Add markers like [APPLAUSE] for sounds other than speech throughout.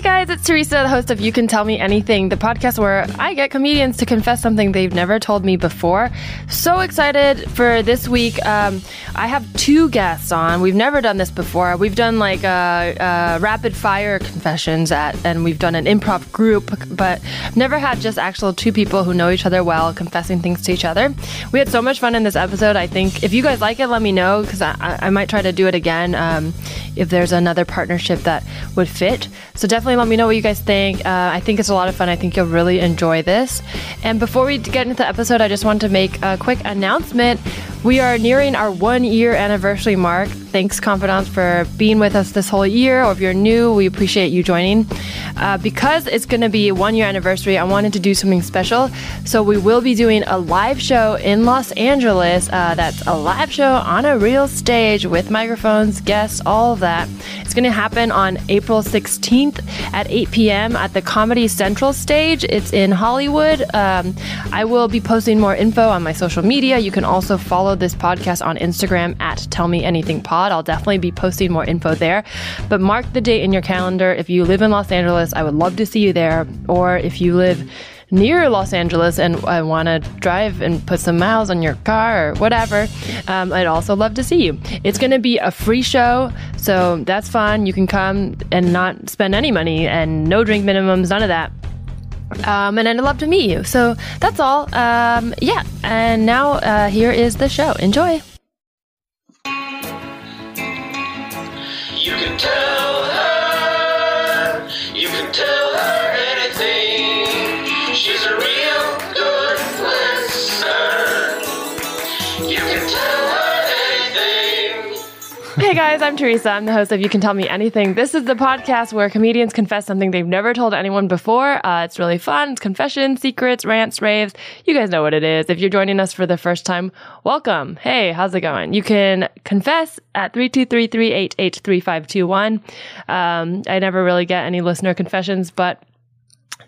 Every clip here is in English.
Hey guys, it's Teresa, the host of You Can Tell Me Anything, the podcast where I get comedians to confess something they've never told me before. So excited for this week. Um, I have two guests on. We've never done this before. We've done like uh, uh, rapid fire confessions at, and we've done an improv group, but never had just actual two people who know each other well confessing things to each other. We had so much fun in this episode. I think if you guys like it, let me know because I, I, might try to do it again um, if there's another partnership that would fit. So definitely let me know what you guys think. Uh, I think it's a lot of fun. I think you'll really enjoy this. And before we get into the episode, I just want to make a quick announcement. We are nearing our one year anniversary mark. Thanks, Confidants, for being with us this whole year. Or if you're new, we appreciate you joining. Uh, because it's going to be one year anniversary, I wanted to do something special. So we will be doing a live show in Los Angeles. Uh, that's a live show on a real stage with microphones, guests, all of that. It's going to happen on April 16th at 8 p.m. at the Comedy Central stage. It's in Hollywood. Um, I will be posting more info on my social media. You can also follow this podcast on Instagram at Tell Me Anything Pod. I'll definitely be posting more info there. But mark the date in your calendar. If you live in Los Angeles, I would love to see you there. Or if you live near Los Angeles and I want to drive and put some miles on your car or whatever, um, I'd also love to see you. It's going to be a free show, so that's fun. You can come and not spend any money and no drink minimums, none of that. Um, and I'd love to meet you. So that's all. Um, yeah. And now uh, here is the show. Enjoy. Guys, I'm Teresa. I'm the host of You Can Tell Me Anything. This is the podcast where comedians confess something they've never told anyone before. Uh, it's really fun. It's confessions, secrets, rants, raves. You guys know what it is. If you're joining us for the first time, welcome. Hey, how's it going? You can confess at 323-388-3521. Um, I never really get any listener confessions, but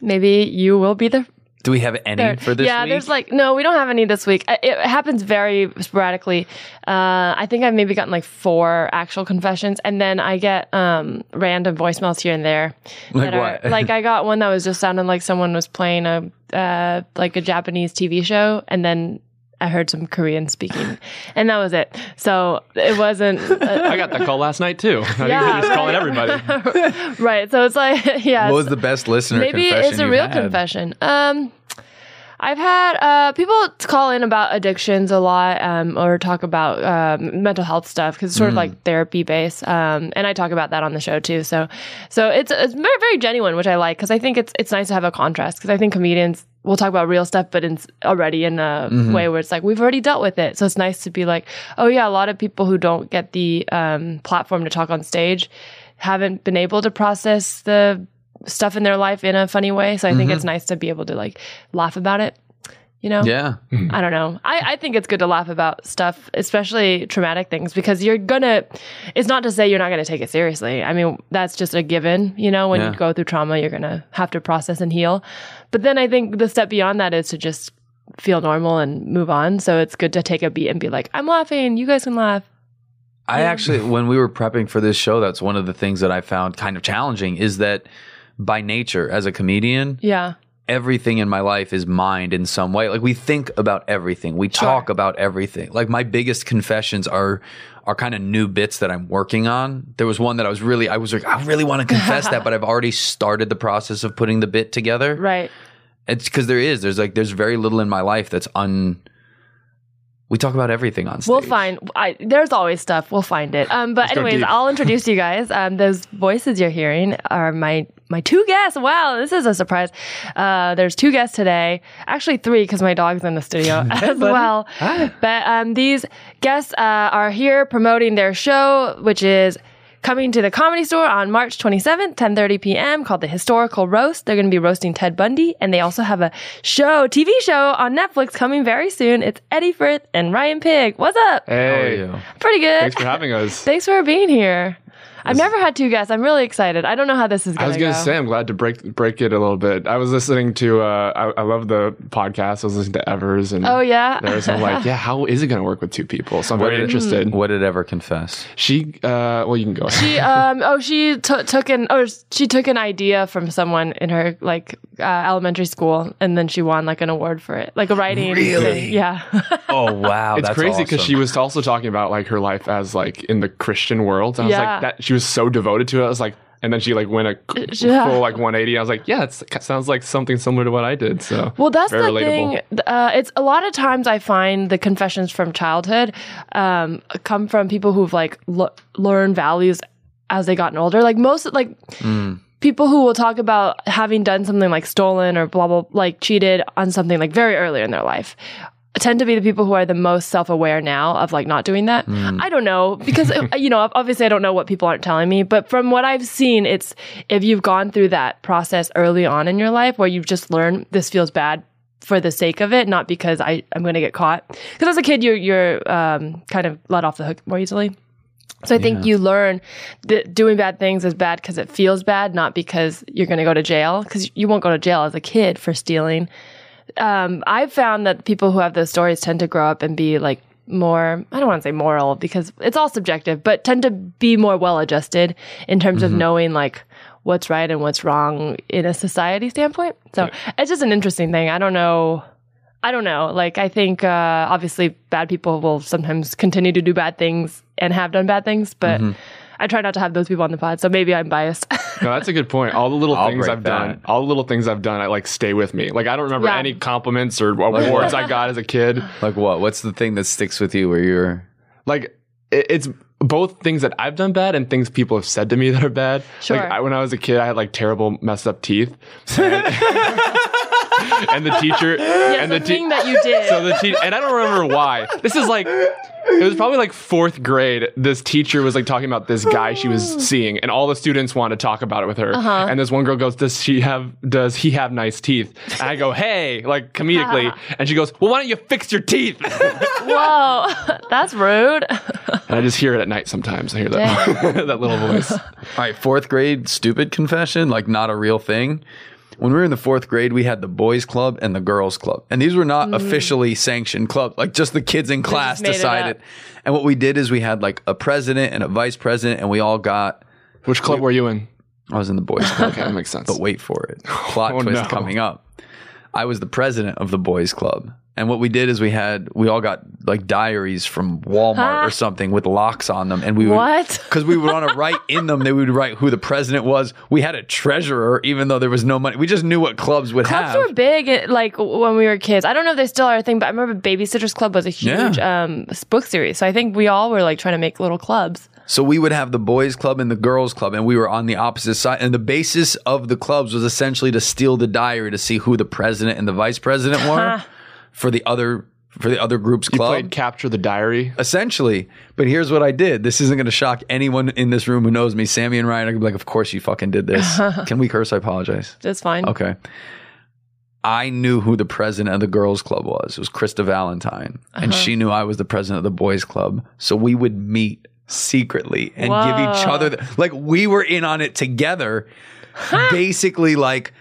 maybe you will be the do we have any there, for this yeah, week? there's like, no, we don't have any this week. It happens very sporadically. Uh, I think I've maybe gotten like four actual confessions, and then I get um, random voicemails here and there. Like what? Are, like I got one that was just sounding like someone was playing a uh, like a Japanese TV show, and then I heard some Korean speaking, and that was it. So it wasn't. Uh, I got that call last night too. Yeah, just calling everybody. [LAUGHS] right. So it's like, [LAUGHS] yeah. What was the best listener? Maybe it's a real had? confession. Um, I've had uh, people call in about addictions a lot, um, or talk about um, mental health stuff because it's sort mm. of like therapy based, um, and I talk about that on the show too. So, so it's it's very very genuine, which I like because I think it's it's nice to have a contrast because I think comedians will talk about real stuff, but in already in a mm-hmm. way where it's like we've already dealt with it. So it's nice to be like, oh yeah, a lot of people who don't get the um, platform to talk on stage haven't been able to process the stuff in their life in a funny way. So I think mm-hmm. it's nice to be able to like laugh about it. You know? Yeah. Mm-hmm. I don't know. I, I think it's good to laugh about stuff, especially traumatic things, because you're gonna, it's not to say you're not gonna take it seriously. I mean, that's just a given, you know, when yeah. you go through trauma, you're gonna have to process and heal. But then I think the step beyond that is to just feel normal and move on. So it's good to take a beat and be like, I'm laughing, you guys can laugh. I actually, when we were prepping for this show, that's one of the things that I found kind of challenging is that by nature as a comedian. Yeah. Everything in my life is mind in some way. Like we think about everything. We sure. talk about everything. Like my biggest confessions are are kind of new bits that I'm working on. There was one that I was really I was like I really want to confess that, [LAUGHS] but I've already started the process of putting the bit together. Right. It's because there is there's like there's very little in my life that's un we talk about everything on stage. We'll find. I, there's always stuff. We'll find it. Um, but anyways, I'll [LAUGHS] introduce you guys. Um, those voices you're hearing are my my two guests. Wow, this is a surprise. Uh, there's two guests today. Actually, three because my dog's in the studio [LAUGHS] as well. Hi. But um, these guests uh, are here promoting their show, which is coming to the comedy store on March 27th, 10:30 p.m. called the Historical Roast. They're going to be roasting Ted Bundy and they also have a show, TV show on Netflix coming very soon. It's Eddie Furth and Ryan Pigg. What's up? Hey. Pretty good. Thanks for having us. [LAUGHS] Thanks for being here. I've never had two guests. I'm really excited. I don't know how this is going to. I was gonna go. say I'm glad to break break it a little bit. I was listening to uh, I, I love the podcast. I was listening to Evers and Oh, yeah? there's I'm like [LAUGHS] yeah how is it gonna work with two people? So I'm very did- interested. What did ever confess? She uh well you can go. ahead. she um oh she t- took an oh she took an idea from someone in her like uh, elementary school and then she won like an award for it like a writing Really? thing. yeah [LAUGHS] Oh wow, it's that's crazy because awesome. she was also talking about like her life as like in the Christian world. And I was Yeah. like that she was so devoted to it. I was like and then she like went a Yeah. full like 180. I was like, yeah, it sounds like something similar to what I did. So Well, that's very the relatable. thing. Uh, it's a lot of times I find the confessions from childhood um, come from people who've like l- learned values as they gotten older. Like most, like people who will talk about having done something like stolen or blah blah, like cheated on something like very early in their life. Tend to be the people who are the most self-aware now of like not doing that. I don't know because uh, [LAUGHS] you know obviously I don't know what people aren't telling me, but from what I've seen, it's if you've gone through that process early on in your life where you've just learned this feels bad for the sake of it, not because I I'm going to get caught. Because as a kid, you're you're um, kind of let off the hook more easily. So I think you learn that doing bad things is bad because it feels bad, not because you're going to go to jail. Because you won't go to jail as a kid for stealing. Um, I've found that people who have those stories tend to grow up and be like more, I don't want to say moral because it's all subjective, but tend to be more well adjusted in terms of knowing like what's right and what's wrong in a society standpoint. So it's just an interesting thing. I don't know. I don't know. Like, I think uh, obviously bad people will sometimes continue to do bad things and have done bad things, but I try not to have those people on the pod. So maybe I'm biased. [LAUGHS] No, that's a good point. All the little I'll things I've that. done, all the little things I've done, I like stay with me. Like I don't remember Yeah. any compliments or awards I got as a kid. like what? What's the thing that sticks with you where you're Like it, it's both things that I've done bad and things people have said to me [LAUGHS] that are bad. Sure. Like I, when I was a kid, I had like terrible messed up teeth, and, [LAUGHS] [LAUGHS] and the teacher [LAUGHS] yeah, and the, the te- thing that you did. So the te- and I don't remember why. This is like it was probably like fourth grade. This teacher was like talking about this guy she was [SIGHS] seeing, and all the students wanted to talk about it with her. Uh-huh. And this one girl goes, "Does she have? Does he have nice teeth?" And I go, [LAUGHS] "Hey," like comedically, and she goes, "Well, why don't you fix your teeth?" Whoa, that's rude. And I just hear it at night sometimes. I hear that that little voice. All right, fourth grade stupid confession, like not a real thing. When we were in the fourth grade, we had the boys' club and the girls' club, and these were not officially sanctioned clubs. Like just the kids in class Mm. made it decided. And what we did is we had like a president and a vice president, and we all got. Which club were you in? I was in the boys' club. [LAUGHS] Okay, that makes sense. But wait for it. [LAUGHS] Plot Oh, twist no. coming up. I was the president of the boys' club. And what we did is we had we all got like diaries from Walmart Huh? or something with locks on them, and we would What? because we would want to write in them. They would write who the president was. We had a treasurer, even though there was no money. We just knew what clubs would Clubs have. were big, eh, like when we were kids. I don't know if they still are a thing, but I remember Babysitters Club was a huge um, book series. So I think we all were like trying to make little clubs. So we would have the boys' club and the girls' club, and we were on the opposite side. And the basis of the clubs was essentially to steal the diary to see who the president and the vice president were for the other for the other group's You club. played capture the diary. Essentially, but here's what I did. This isn't going to shock anyone in this room who knows me. Sammy and Ryan are going to be like, "Of course you fucking did this." [LAUGHS] Can we curse? I apologize. That's fine. Okay. I knew who the president of the girls' club was. It was Krista Valentine. And uh-huh. she knew I was the president of the boys' club. So we would meet secretly and give each other, the, like, we were in on it together, basically, like,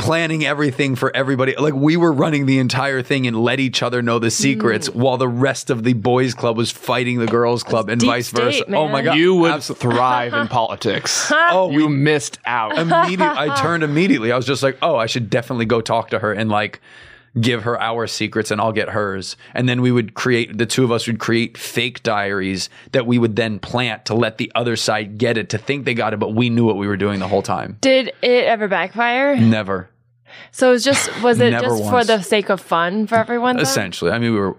planning everything for everybody. Like, we were running the entire thing and let each other know the secrets while the rest of the boys' club was fighting the girls' club and deep vice versa. state, Oh my. God. You would Absol- thrive in [LAUGHS] politics. [LAUGHS] Oh, you missed out. immediately I turned immediately. I was just like, oh, I should definitely go talk to her and like give her our secrets and I'll get hers. And then we would create the two of us would create fake diaries that we would then plant to let the other side get it to think they got it, but we knew what we were doing the whole time. Did it ever backfire? Never. So it was just was it Never just for the sake of fun for everyone? then? Essentially. I mean, we were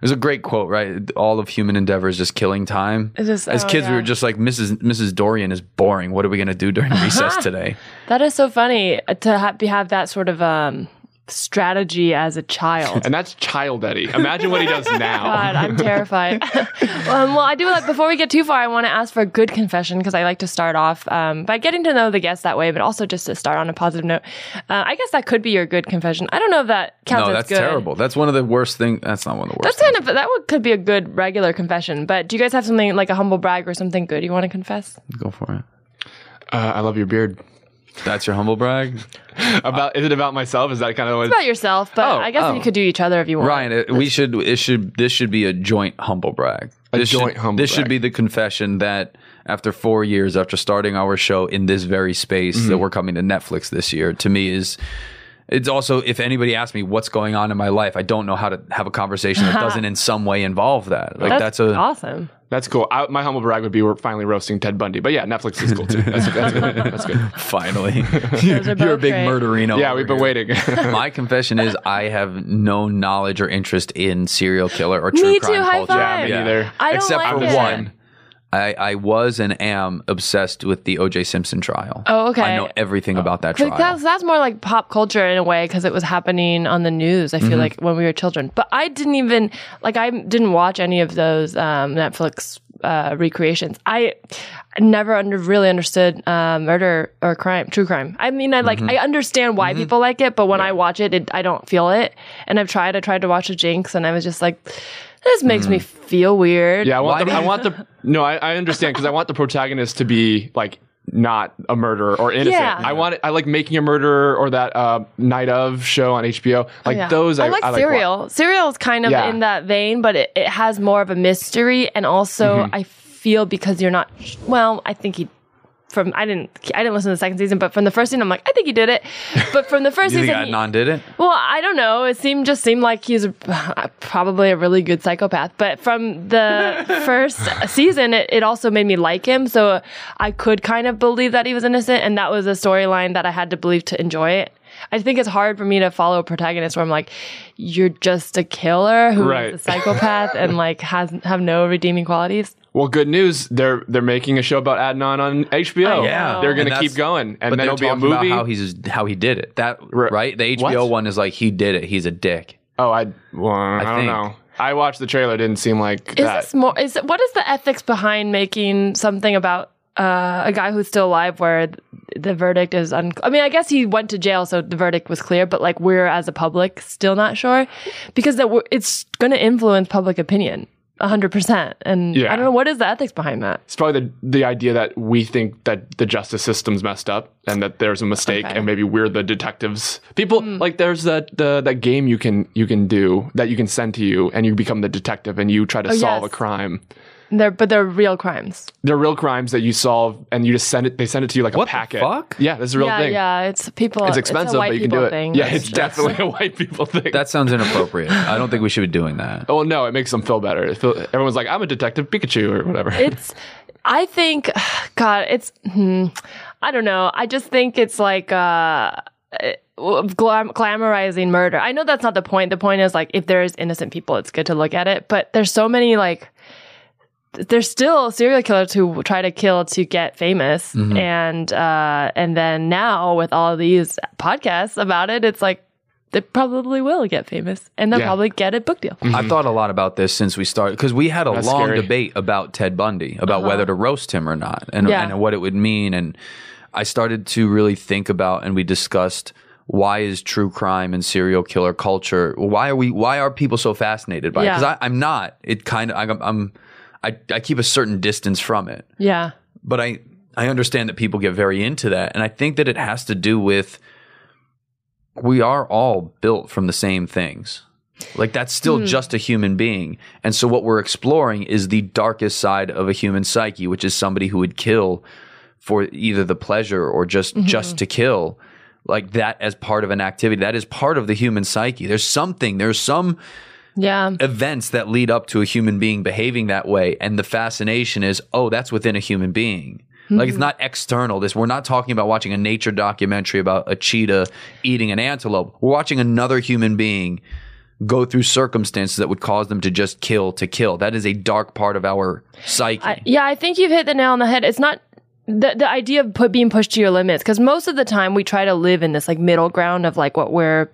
there's a great quote, right? All of human endeavor is just killing time. As oh, kids, we yeah. were just like, Mrs. Mrs. Dorian is boring. What are we going to do during [LAUGHS] recess today? That is so funny to have, have that sort of um, strategy as a child. And that's child Eddie. Imagine what he does [LAUGHS] now. God, I'm terrified. [LAUGHS] um, well, I do like before we get too far, I want to ask for a good confession because I like to start off um, by getting to know the guest that way, but also just to start on a positive note. Uh, I guess that could be your good confession. I don't know if that counts no, as that's good. terrible. That's one of the worst things. That's not one of the worst. That's kind of that would, could be a good regular confession. But do you guys have something like a humble brag or something good you want to confess? Go for it. Uh, I love your beard. That's your humble brag, About is it about myself? Is that kind of what? About yourself, but Oh, I guess oh. you could do each other if you want. Ryan. It, we should. It should. This should be a joint humble brag. A this joint should, humble This should be the confession that after four years, after starting our show in this very space, that Mm-hmm. we're coming to Netflix this year. To me, is it's also if anybody asks me what's going on in my life, I don't know how to have a conversation that [LAUGHS] doesn't in some way involve that. Like That's, that's, a awesome. That's cool. I, my humble brag would be we're finally roasting Ted Bundy. But yeah, Netflix is cool too. That's, that's good. That's good. [LAUGHS] finally. [LAUGHS] You're a big great. murderino. Yeah, we've been here. waiting. [LAUGHS] My confession is I have no knowledge or interest in serial killer or true Me crime too, high culture. five. Yeah, me neither. I don't Except like for it. one. I, I was and am obsessed with the O.J. Simpson trial. Oh, okay. I know everything about that trial. that's that's more like pop culture in a way because it was happening on the news. I feel Mm-hmm. like when we were children, but I didn't even like I didn't watch any of those um, Netflix uh, recreations. I never under really understood uh, murder or crime, true crime. I mean, I like Mm-hmm. I understand why people like it, but when I watch it, it, I don't feel it. And I've tried. I tried to watch a Jinx, and I was just like, this makes me feel weird. yeah, I want. Why The, I want the. [LAUGHS] No, I, I understand because I want the protagonist to be like not a murderer or innocent. Yeah. I want. it- I like making a murderer or that uh, Night of show on HBO. Like Yeah. those. I, I like I Serial. Serial is kind of Yeah. in that vein, but it, it has more of a mystery, and also Mm-hmm. I feel because you're not. Well, I think he. From I didn't I didn't listen to the second season, but from the first season I'm like I think he did it. [LAUGHS] But from the first you think season, he- Adnan did it? well, I don't know. It seemed just seemed like he's a, probably a really good psychopath. But from the [LAUGHS] first season, it, it also made me like him. So I could kind of believe that he was innocent, and that was a storyline that I had to believe to enjoy it. I think it's hard for me to follow a protagonist where I'm like, you're just a killer who is Right. a psychopath and like has have no redeeming qualities. Well, good news. They're they're making a show about Adnan on HBO. I know. they're going to keep going, and then it'll be a talking about movie. how he's how he did it. That right? The HBO What? one is like he did it. He's a dick. oh, I well, I, don't think. know. I watched the trailer. It didn't seem like Is that. this more? Is what is the ethics behind making something about uh, a guy who's still alive where the verdict is un? I mean, I guess he went to jail, so the verdict was clear. But like, we're as a public still not sure because that it's going to influence public opinion hundred percent. And Yeah. I don't know what is the ethics behind that. It's probably the the idea that we think that the justice system's messed up and that there's a mistake Okay. and maybe we're the detectives. People like there's that the that game you can you can do that you can send to you and you become the detective and you try to solve yes. a crime. They're but they're real crimes. They're real crimes that you solve and you just send it they send it to you like What a the packet. fuck? Yeah, that's a real yeah, thing. yeah. It's people. It's expensive, a white but you can do people it. Thing. Yeah, it's that's- definitely a white people thing. That sounds inappropriate. I don't think we should be doing that. [LAUGHS] Oh no, it makes them feel better. Feel, everyone's like, "I'm a detective Pikachu" or whatever. it's i think [SIGHS] god it's hmm, i don't know i just think it's like uh glam- glamorizing murder i know that's not the point the point is like if there's innocent people it's good to look at it but there's so many like there's still serial killers who try to kill to get famous mm-hmm. and uh and then now with all these podcasts about it it's like they probably will get famous and they'll Yeah. probably get a book deal I've mm-hmm. thought a lot about this since we started because we had a That's long scary. debate about Ted Bundy, about uh-huh. whether to roast him or not, and, Yeah. and what it would mean. And I started to really think about, and we discussed why is true crime and serial killer culture? Why are we? Why are people so fascinated by it? Because I'm not. It kind of. I'm. I'm I, I keep a certain distance from it, yeah but I I understand that people get very into that, and I think that it has to do with we are all built from the same things. Like that's still hmm. just a human being. And so what we're exploring is the darkest side of a human psyche, which is somebody who would kill for either the pleasure or just mm-hmm. just to kill. Like that as part of an activity. That is part of the human psyche. There's something, there's some yeah. events that lead up to a human being behaving that way. And the fascination is oh that's within a human being. Like it's mm-hmm. not external. This we're not talking about watching a nature documentary about a cheetah eating an antelope. We're watching another human being go through circumstances that would cause them to just kill to kill. That is a dark part of our psyche. I, yeah, I think you've hit the nail on the head. It's not the the idea of put, being pushed to your limits because most of the time we try to live in this like middle ground of like what we're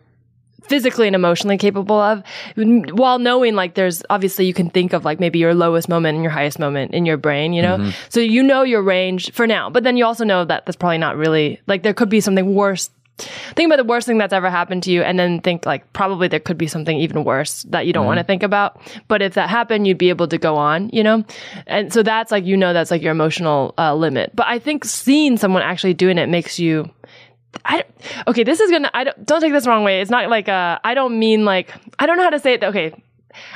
physically and emotionally capable of while knowing like there's obviously you can think of like maybe your lowest moment and your highest moment in your brain you know? So you know your range for now but then you also know that that's probably not really like there could be something worse. Think about the worst thing that's ever happened to you and then think like probably there could be something even worse that you don't want to think about. But if that happened you'd be able to go on you know? And so that's like you know that's like your emotional uh, limit. But i think seeing someone actually doing it makes you I okay, this is gonna. I don't don't take this the wrong way. It's not like uh, I don't mean like I don't know how to say it. Okay,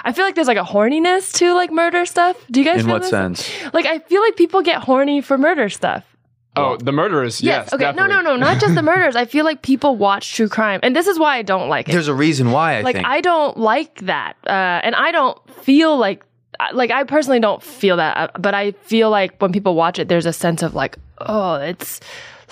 I feel like there's like a horniness to like murder stuff. Do you guys? In feel what this? sense? Like I feel like people get horny for murder stuff. Oh, the murderers. Yes. okay. definitely. No, no, no. Not just the [LAUGHS] murders. I feel like people watch true crime, and this is why I don't like it. There's a reason why I like think. I don't like that, uh, and I don't feel like like I personally don't feel that, uh, but I feel like when people watch it, there's a sense of like, oh, it's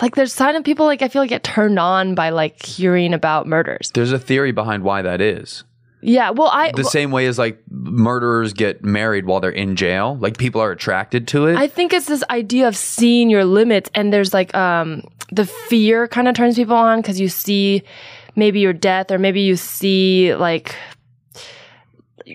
like there's sign of people like I feel like get turned on by like hearing about murders. There's a theory behind why that is. Yeah, well, I The same way as like murderers get married while they're in jail. Like people are attracted to it. I think it's this idea of seeing your limits, and there's like um the fear kind of turns people on because you see maybe your death, or maybe you see like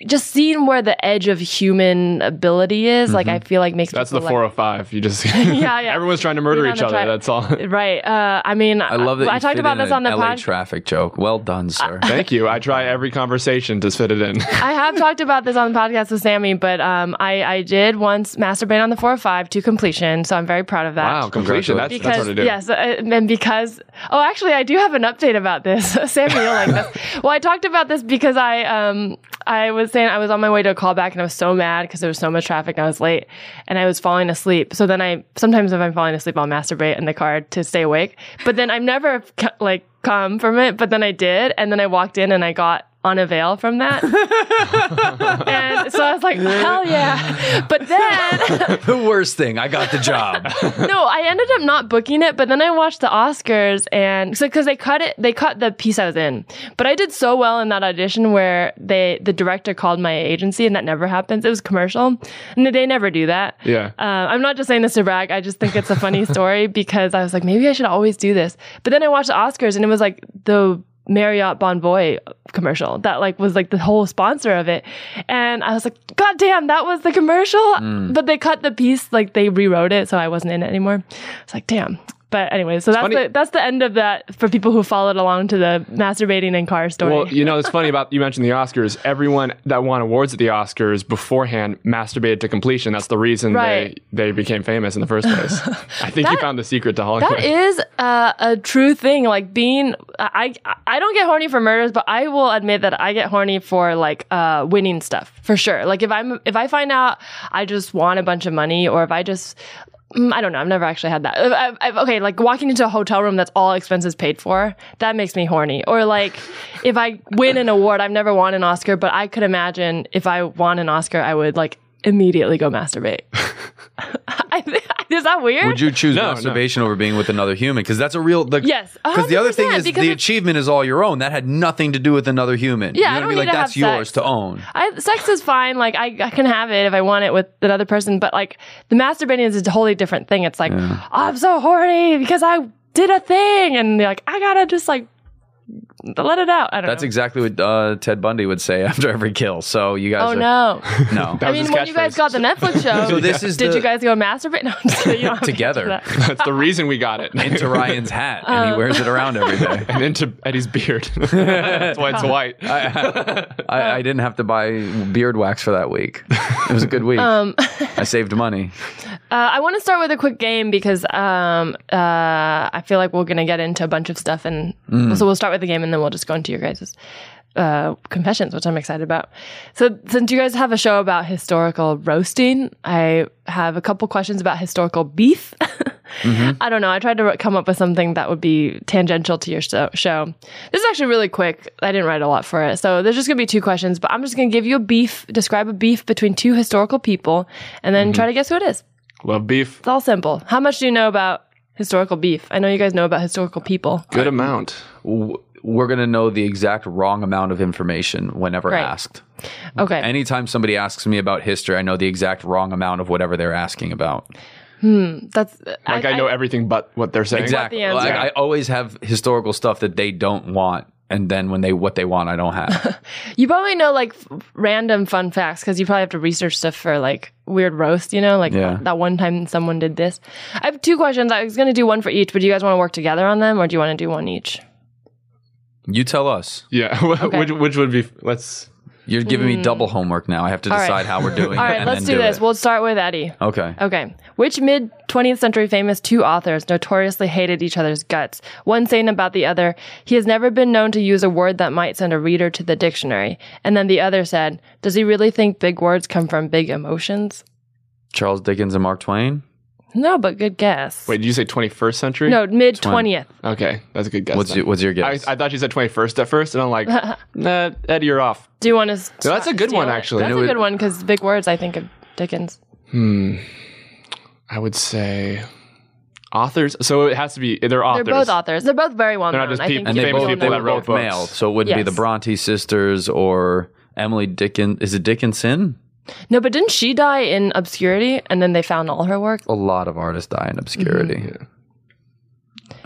just seeing where the edge of human ability is. Like I feel like makes That's the people, like, 405. You just [LAUGHS] [LAUGHS] yeah. Everyone's trying to murder each other. track. That's all. [LAUGHS] Right. Uh, I mean, I love that I you talked fit about in this on the LA pod. traffic joke. Well done, sir. Thank you. I try every conversation to fit it in. I have talked about this on the podcast with Sammy, but um, I, I did once masturbate on the 405 to completion, so I'm very proud of that. Wow, completion. That's, that's Because hard to do. yes, uh, and because oh, actually, I do have an update about this. Sammy, you'll like this. Well, I talked about this because I um I was saying I was on my way to a callback and I was so mad because there was so much traffic and I was late and I was falling asleep. So then I sometimes if I'm falling asleep, I'll masturbate in the car to stay awake. But then I've never like come from it. But then I did, and then I walked in and I got on a veil from that. [LAUGHS] and so I was like, hell yeah. But then [LAUGHS] the worst thing. I got the job. [LAUGHS] no, I ended up not booking it, but then I watched the Oscars and so because they cut it, they cut the piece I was in. But I did so well in that audition where they the director called my agency, and that never happens. It was commercial, and they never do that. Yeah. Uh, I'm not just saying this to brag. I just think it's a funny story because I was like, maybe I should always do this. But then I watched the Oscars, and it was like the Marriott Bonvoy commercial that like was like the whole sponsor of it. And I was like, God damn, that was the commercial. Mm. But they cut the piece, like they rewrote it, so I wasn't in it anymore. It's like, damn. But anyway, so that's the that's the end of that for people who followed along to the masturbating in car story. Well, you know, it's funny about you mentioned the Oscars. Everyone that won awards at the Oscars beforehand masturbated to completion. That's the reason Right. they, they became famous in the first place. I think you found the secret to Hollywood. That is uh, a true thing. Like being, I I don't get horny for murders, but I will admit that I get horny for like uh, winning stuff for sure. Like if I'm if I find out I just want a bunch of money, or if I just Mm, I don't know. I've never actually had that. I- I've- okay, like walking into a hotel room that's all expenses paid for, that makes me horny. Or like if I win an award, I've never won an Oscar, but I could imagine if I won an Oscar, I would like immediately go masturbate. [LAUGHS] [LAUGHS] I, is that weird? Would you choose No, no. masturbation over being with another human? Because that's a real. Like, Yes, Because the other thing is the achievement is all your own. That had nothing to do with another human. Yeah, you I know don't what I mean? Like that's have yours to own. I, sex is fine. Like I, I can have it if I want it with another person, but like the masturbating is a totally different thing. It's like "Oh, I'm so horny because I did a thing, and you're like I gotta just like let it out. I don't That's know. exactly what uh, Ted Bundy would say [LAUGHS] after every kill. So you guys. oh are, no! [LAUGHS] no. [LAUGHS] I mean, when you guys got the Netflix show, So this is did the- you guys go masturbate? No, I'm just kidding. You don't to Together. that. That's the reason we got it. into Ryan's hat, and Um, he wears it around every day. and into Eddie's beard. That's why it's white. I, I didn't have to buy beard wax for that week. It was a good week. Um, I saved money. Uh, I want to start with a quick game because um, uh, I feel like we're going to get into a bunch of stuff. And so we'll start with the game and then we'll just go into your guys' uh, confessions, which I'm excited about. So, since you guys have a show about historical roasting, I have a couple questions about historical beef. [LAUGHS] I don't know. I tried to come up with something that would be tangential to your show. This is actually really quick. I didn't write a lot for it. So there's just going to be two questions, but I'm just going to give you a beef, describe a beef between two historical people, and then try to guess who it is. Love beef. It's all simple. How much do you know about historical beef? I know you guys know about historical people. Good amount. W- We're going to know the exact wrong amount of information whenever Right. asked. Okay. Anytime somebody asks me about history, I know the exact wrong amount of whatever they're asking about. Hmm, that's uh, Like I, know everything but what they're saying. Exactly. answer. Like, I always have historical stuff that they don't want and then when they what they want, I don't have. [LAUGHS] You probably know like f- random fun facts because you probably have to research stuff for like weird roast, you know, like Yeah. that one time someone did this. I have two questions. I was going to do one for each, but do you guys want to work together on them or do you want to do one each? You tell us. Yeah. [LAUGHS] which which would be let's You're giving me double homework now. I have to Hmm. All right. decide how we're doing All right, and let's then do this. it. We'll start with Eddie. okay. Okay. Which mid 20th century famous two authors notoriously hated each other's guts? One saying about the other, he has never been known to use a word that might send a reader to the dictionary. And then the other said, does he really think big words come from big emotions? Charles Dickens and Mark Twain. No, but good guess. wait. Did you say 21st century? No, mid 20th. Okay, that's a good guess. What's then. your, what's your guess? I thought you said 21st at first, and I'm like, [LAUGHS] nah, Eddie, you're off. Do you want to? No, that's a good one, actually. That's a good it- one because big words. I think of Dickens. Hmm. I would say authors. So it has to be. They're authors. They're both authors. They're both very well known. They're known. not just I peop- think and they famous both, people they know. that wrote both books. male, so it wouldn't be the Bronte sisters or Emily Dickens. Is it Dickinson? No, but didn't she die in obscurity and then they found all her work? A lot of artists die in obscurity. Mm-hmm.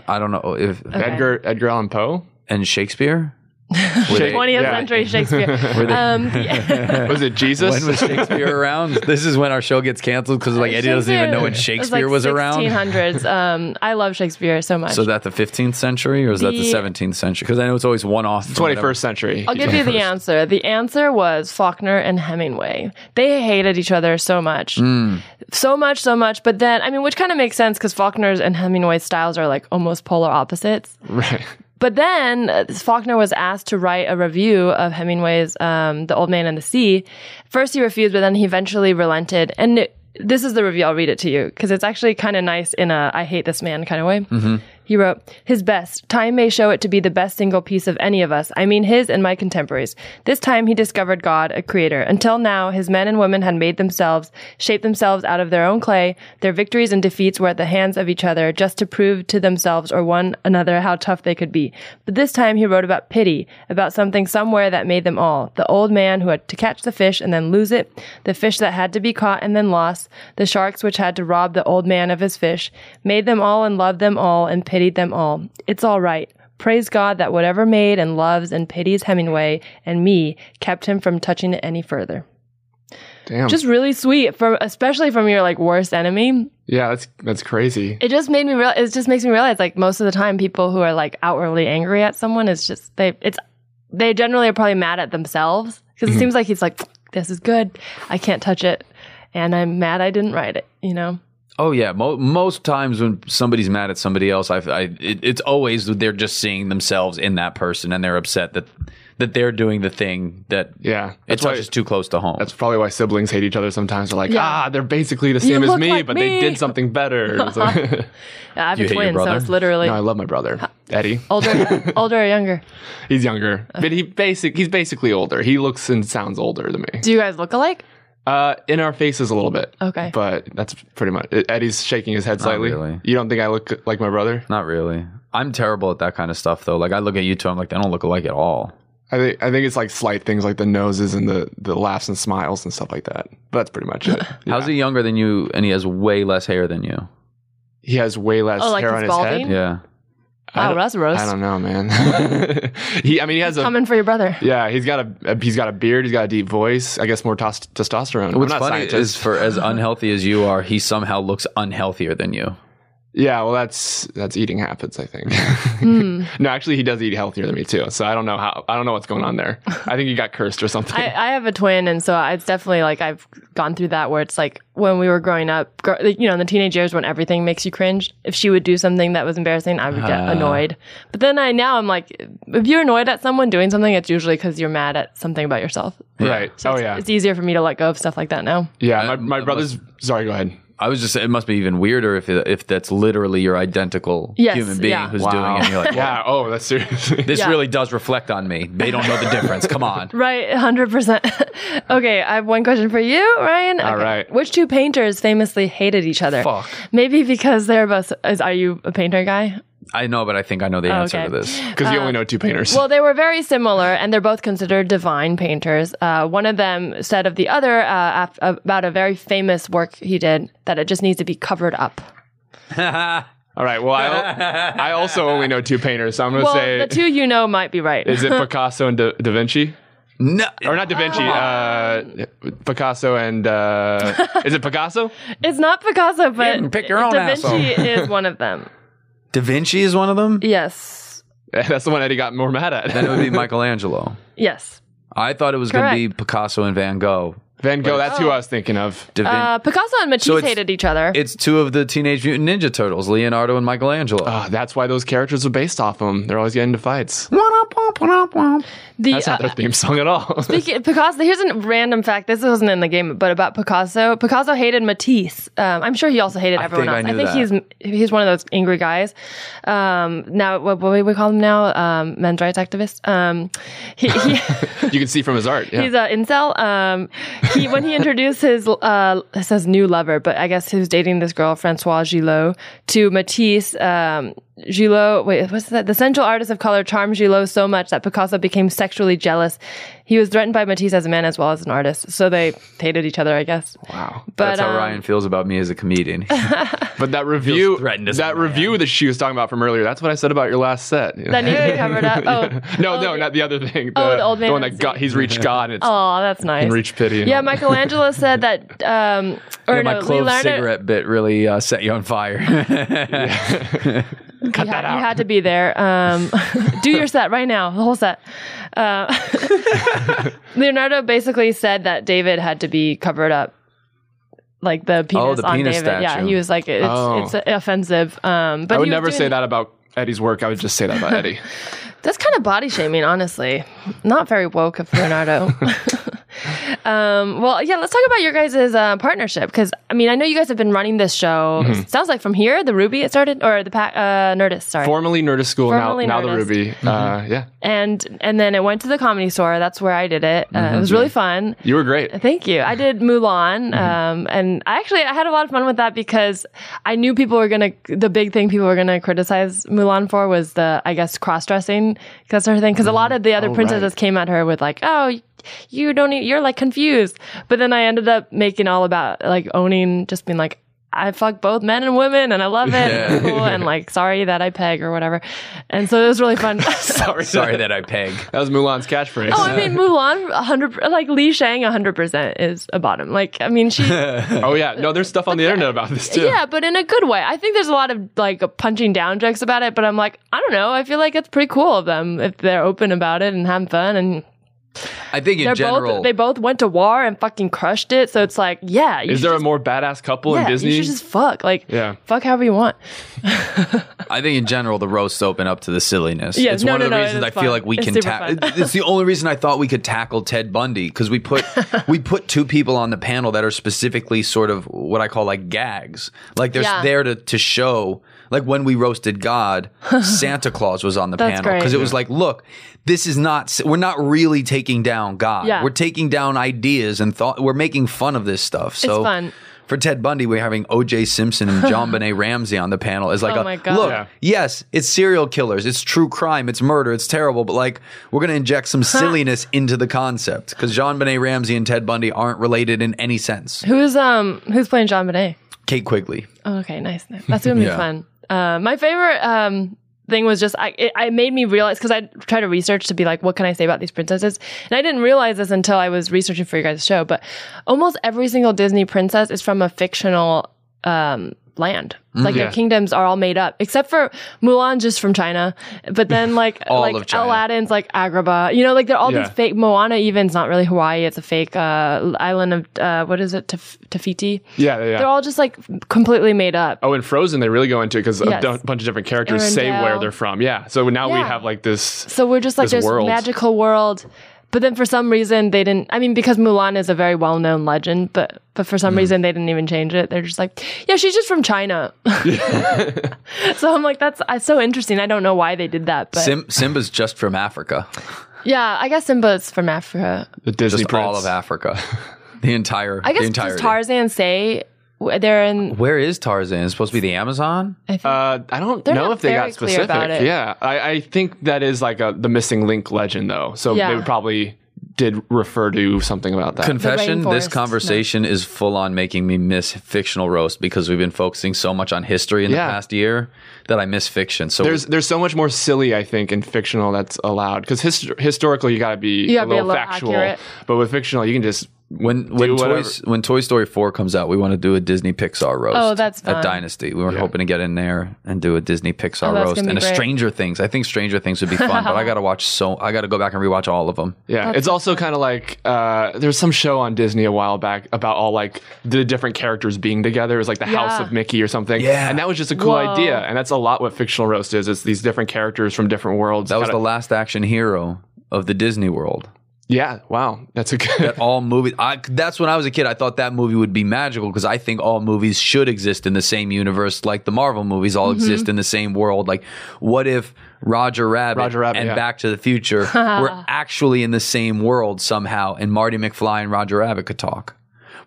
I don't know if Edgar Edgar Allan Poe. and Shakespeare. Were they- 20th Yeah. century Shakespeare. [LAUGHS] they- um, [LAUGHS] yeah. Was it Jesus? when was Shakespeare around? [LAUGHS] This is when our show gets canceled because like Eddie doesn't even know when Shakespeare it was around. 1600s. Um, I love Shakespeare so much. So that the 15th century or is that the The- 17th century? Because I know it's always one off. from Twenty whatever. century. I'll give you the answer. The answer was Faulkner and Hemingway. They hated each other so much. Hmm. So much, so much. But then, I mean, which kind of makes sense because Faulkner's and Hemingway's styles are like almost polar opposites. Right. But then uh, Faulkner was asked to write a review of Hemingway's um, The Old Man and the Sea. First he refused, but then he eventually relented. And it, this is the review. I'll read it to you because it's actually kind of nice in a I hate this man kind of way. He wrote, His best. Time may show it to be the best single piece of any of us. I mean his and my contemporaries. This time he discovered God, a creator. Until now, his men and women had made themselves, shaped themselves out of their own clay. Their victories and defeats were at the hands of each other just to prove to themselves or one another how tough they could be. But this time he wrote about pity, about something somewhere that made them all. The old man who had to catch the fish and then lose it, the fish that had to be caught and then lost, the sharks which had to rob the old man of his fish, made them all and loved them all and pitied them all. It's all right. Praise God that whatever made and loves and pities Hemingway and me kept him from touching it any further. Damn. Just really sweet, from especially from your like worst enemy. yeah, that's that's crazy. It just made me real. It just makes me realize like most of the time, people who are like outwardly angry at someone is just they. It's they generally are probably mad at themselves because it mm-hmm. seems like he's like, this is good. I can't touch it, and I'm mad I didn't write it. You know. Oh yeah, Mo- most times when somebody's mad at somebody else, I, I it, it's always they're just seeing themselves in that person and they're upset that that they're doing the thing that Yeah, it that's why. touches too close to home. That's probably why siblings hate each other sometimes. They're like, Yeah. ah, they're basically the You same as me, like but me." they did something better. [LAUGHS] It's like- Yeah, I have [LAUGHS] You a twin, so it's literally no, I love my brother, Eddie. older, [LAUGHS] older or younger. He's younger, but he basic. He's basically older. He looks and sounds older than me. Do you guys look alike? Uh, in our faces a little bit. Okay. but that's pretty much. Eddie's shaking his head slightly. really. You don't think I look like my brother? Not really. I'm terrible at that kind of stuff though. Like I look at you two, I'm like they don't look alike at all. I think I think it's like slight things like the noses and the the laughs and smiles and stuff like that. But that's pretty much it. [LAUGHS] How's he younger than you and he has way less hair than you? He has way less Oh, like hair he's on his balding? head. Yeah. I Wow, don't- that's a roast. I don't know, man. [LAUGHS] he, I mean, he has a Coming for your brother. yeah. He's got a, a he's got a beard. He's got a deep voice. I guess more tos- testosterone. What's I'm not a funny is for as unhealthy as you are, he somehow looks unhealthier than you. Yeah. Well, that's that's eating habits. I think. Hmm. [LAUGHS] no, actually, he does eat healthier than me too. So I don't know how. I don't know what's going on there. I think he got cursed or something. I, I have a twin, and so it's definitely like I've gone through that where it's like when we were growing up, gr- you know, in the teenage years when everything makes you cringe. If she would do something that was embarrassing, I would get Ah. annoyed. But then I now I'm like, if you're annoyed at someone doing something, it's usually because you're mad at something about yourself. right. So oh it's, yeah. it's easier for me to let go of stuff like that now. yeah. My Uh, my brother's. Sorry. Go ahead. I was just saying, it must be even weirder if it, if that's literally your identical Yes, human being yeah. who's Wow. doing it. And you're like, Yeah. Oh, that's seriously. [LAUGHS] this Yeah. really does reflect on me. They don't know the difference. Come on. [LAUGHS] Right, hundred percent. [LAUGHS] Okay, I have one question for you, Ryan. All Okay. right. Which two painters famously hated each other? Fuck. Maybe because they're both. Is, are you a painter guy? I know, but I think I know the answer okay. to this. [LAUGHS] Because you only know two painters. Well, they were very similar, and they're both considered divine painters. Uh, one of them said of the other uh, af- about a very famous work he did that it just needs to be covered up. oh, [LAUGHS] All right. Well, I, [LAUGHS] I also only know two painters, so I'm going to Well, say the two you know might be right. is it Picasso and Da, da Vinci? No, Or not Da Vinci, uh, Picasso and uh, is it Picasso? it's not Picasso, but can pick your own Da Vinci asshole. is one of them. Da Vinci is one of them. Yes. [LAUGHS] That's the one Eddie got more mad at. Then it would be [LAUGHS] Michelangelo. Yes. I thought it was going to be Picasso and Van Gogh. Van Gogh. That's who I was thinking of. Da Vin- Uh, Picasso and Matisse So it's- hated each other. it's two of the Teenage Mutant Ninja Turtles, Leonardo and Michelangelo. Ah, that's why those characters are based off of them. They're always getting into fights. the, That's not uh, their theme song at all. [LAUGHS] Speaking Picasso, here's a random fact. This wasn't in the game, but about Picasso. Picasso hated Matisse. Um, I'm sure he also hated everyone think I else. knew think he's he's one of those angry guys. Um, now, what, what do we call him now? Um, men's rights activist. Um, he, he [LAUGHS] you can see from his art. Yeah. he's an incel. Um, he when he introduced his uh, says new lover, but I guess he was dating this girl Françoise Gilot to Matisse. Um, Gilot, wait, what's that? The central artist of color charmed Gilot so much that Picasso became sexually jealous. He was threatened by Matisse as a man as well as an artist, so they hated each other, I guess. wow. But That's how um, Ryan feels about me as a comedian. [LAUGHS] But that review, threatened that review that she was talking about from earlier, that's what I said about your last set. that needs to be covered up. [LAUGHS] Oh, [LAUGHS] no, oh, no, not the other thing. Oh, the old man The one on that got, he's reached God it's Oh, that's nice. and reached pity. and Yeah, all. Michelangelo said that. Um, or yeah, my no, clove Leonardo, cigarette bit really uh, set you on fire. You, that had, out. you had to be there. Um, [LAUGHS] do your set right now, the whole set. Uh, [LAUGHS] Leonardo basically said that David had to be covered up, like the penis Oh, the on penis David. Yeah, he was like, it's, Oh. it's offensive. Um, but I would never say that about Eddie's work. I would just say that about Eddie. [LAUGHS] That's kind of body shaming, honestly. Not very woke of Leonardo. Um, well, yeah, let's talk about your guys' uh, partnership because I mean, I know you guys have been running this show. Mm-hmm. Sounds like from here, the Ruby it started, or the pa- uh, Nerdist, sorry. Formerly Nerdist School, Formerly now, now the Nerdist. Ruby. Uh, yeah, and and then it went to the comedy store. That's where I did it. Uh, it was really fun. you were great. Thank you. I did Mulan, um, and I actually I had a lot of fun with that because I knew people were gonna. The big thing people were gonna criticize Mulan for was the I guess cross dressing that sort of thing. Because a lot of the other Oh, princesses right. came at her with like, oh. You don't. e- You're like confused, but then I ended up making all about like owning, just being like, I fuck both men and women, and I love it. and cool, [LAUGHS] and like, sorry that I peg or whatever, and so it was really fun. [LAUGHS] Sorry, Sorry that I peg. [LAUGHS] that was Mulan's catchphrase. Oh, I mean, Mulan, hundred like Li Shang, hundred percent is a bottom. Like, I mean, she, oh yeah, no, there's stuff on the internet about this too. yeah, but in a good way. I think there's a lot of like punching down jokes about it, but I'm like, I don't know. I feel like it's pretty cool of them if they're open about it and having fun. And I think in they're general, both they both went to war and fucking crushed it. So it's like, yeah, you Is should there a more badass couple yeah, in Disney? you should just fuck like Yeah. fuck however you want. [LAUGHS] I think in general the roasts open up to the silliness. Yeah, it's no, one no, of the no, reasons it's I feel fun. like we It's can. Ta- [LAUGHS] it's the only reason I thought we could tackle Ted Bundy because we put we put two people on the panel that are specifically sort of what I call like gags. Like they're Yeah. there to to show. Like when we roasted God, [LAUGHS] Santa Claus was on the That's panel because it was like, look, this is not. We're not really taking down God. Yeah. We're taking down ideas and thought. We're making fun of this stuff. So fun. for Ted Bundy, we're having O.J. Simpson and John [LAUGHS] Benet Ramsey on the panel as like Oh a my God. look. Yeah. Yes, it's serial killers, it's true crime, it's murder, it's terrible, but like we're gonna inject some silliness into the concept because JonBenét Ramsey and Ted Bundy aren't related in any sense. Who's um who's playing JonBenét? Kate Quigley. Oh, okay, nice. nice. That's gonna be Yeah. fun. Uh, my favorite um, thing was just I it, I made me realize because I tried to research to be like, what can I say about these princesses? And I didn't realize this until I was researching for your guys' show. But almost every single Disney princess is from a fictional um, land. Like Yeah. their kingdoms are all made up, except for Mulan, just from China. But then [LAUGHS] like like. Aladdin's like Agrabah. You know, like they're all Yeah. these fake. Moana even's not really Hawaii. It's a fake uh, island of uh, what is it? Taf- Te Fiti. yeah, yeah. They're all just like completely made up. Oh, in Frozen, they really go into it because Yes. a d- bunch of different characters say where they're from. Yeah. So now we have like this. So we're just like this this world. magical world. But then for some reason they didn't I mean because Mulan is a very well-known legend, but but for Mm. some reason they didn't even change it. They're just like, yeah, she's just from China. [LAUGHS] so I'm like that's uh, so interesting. I don't know why they did that, but Sim- Simba's just from Africa, yeah, I guess Simba's from Africa. The Disney just Prince. all of Africa, [LAUGHS] the entire. I the guess entirety. does Tarzan say w- they're in Where is Tarzan? It's supposed to be the Amazon. I think Uh, I don't They're know not if they very got clear specific. about it. Yeah, I, I think that is like a the missing link legend though. So Yeah. they would probably did refer to something about that. Confession, this rainforest, conversation is full on making me miss fictional roast because we've been focusing so much on history in Yeah. the past year that I miss fiction. So there's there's so much more silly I think in fictional that's allowed because hist- historical you got to be You a gotta be a little little factual, accurate. but with fictional you can just when when Toy, when Toy Story 4 comes out, we want to do a Disney Pixar roast. Oh, that's fun. At Dynasty. We were hoping to get in there and do a Disney Pixar Oh, roast and a great. Stranger Things. I think Stranger Things would be fun, but I [LAUGHS] got to watch so I got to go back and rewatch all of them. Yeah, it's also kind of like uh, there was some show on Disney a while back about all like the different characters being together. It was like the House of Mickey or something. Yeah. and that was just a cool Whoa. idea. And that's a lot what fictional roast is. It's these different characters from different worlds. That was kinda- the last action hero of the Disney World. Yeah. Wow, that's a good. [LAUGHS] all movies. I, that's when I was a kid. I thought that movie would be magical because I think all movies should exist in the same universe, like the Marvel movies all mm-hmm. exist in the same world. Like, what if Roger Rabbit, Roger Rabbit, and yeah. Back to the Future [LAUGHS] were actually in the same world somehow, and Marty McFly and Roger Rabbit could talk?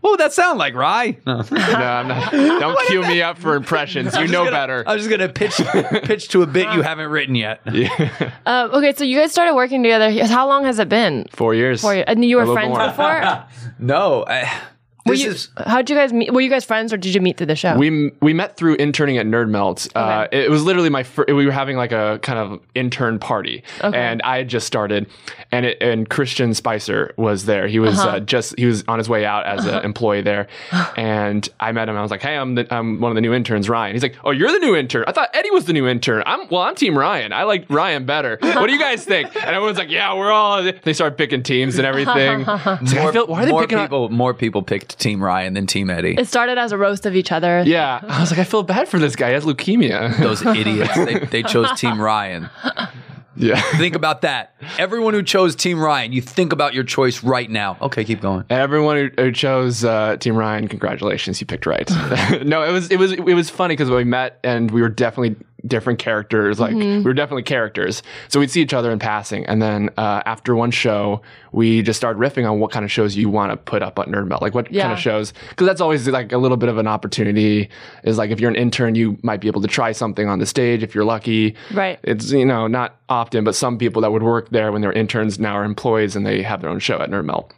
What would that sound like, Rye? No. [LAUGHS] no, I'm not, don't cue me up for impressions. You know gonna- better. I'm just gonna pitch pitch to a bit you haven't written yet. [LAUGHS] Um, okay, so you guys started working together. How long has it been? Four years. Four years. And you were friends more. before? [LAUGHS] No, I, Were this you, is how'd you guys meet? Were you guys friends or did you meet through the show? We we met through interning at Nerd Melt. Uh, it was literally my fir- we were having like a kind of intern party, and I had just started, and it, and Christian Spicer was there. He was uh just he was on his way out as an employee there, [SIGHS] and I met him. I was like, "Hey, I'm the, I'm one of the new interns, Ryan." He's like, "Oh, you're the new intern. I thought Eddie was the new intern. I'm well, I'm Team Ryan. I like Ryan better. [LAUGHS] What do you guys think?" And everyone's like, "Yeah, we're all." They start picking teams and everything. [LAUGHS] It's like, I feel- why are they more picking on- people? More people picked Team Ryan than Team Eddie. it started as a roast of each other. Yeah, I was like, I feel bad for this guy. He has leukemia. Those idiots. They, they chose Team [LAUGHS] Ryan. Yeah. [LAUGHS] Think about that. Everyone who chose Team Ryan, you think about your choice right now. Okay, keep going. Everyone who, who chose uh, Team Ryan, congratulations, you picked right. [LAUGHS] no, it was it was it was funny because we met and we were definitely different characters. Like we were definitely characters. So we'd see each other in passing, and then uh, after one show, we just started riffing on what kind of shows you want to put up at Nerd Melt. Like what kind of shows? Because that's always like a little bit of an opportunity. Is like if you're an intern, you might be able to try something on the stage if you're lucky. Right. It's you know not often, but some people that would work there when they're interns now are employees and they have their own show at Nerd Melt.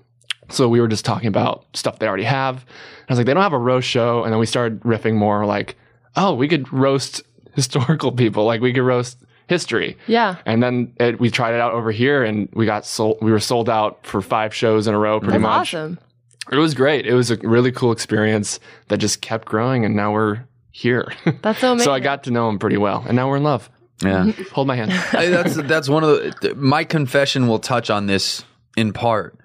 So we were just talking about stuff they already have. I was like, they don't have a roast show, and then we started riffing more like, oh, we could roast historical people, like we could roast history. Yeah. And then it, we tried it out over here, and we got sold. We were sold out for five shows in a row, pretty That's much. awesome. It was great. It was a really cool experience that just kept growing, and now we're here. That's so amazing. [LAUGHS] so I got to know him pretty well, and now we're in love. Yeah. [LAUGHS] Hold my hand. [LAUGHS] Hey, that's that's one of the my confession will touch on this in part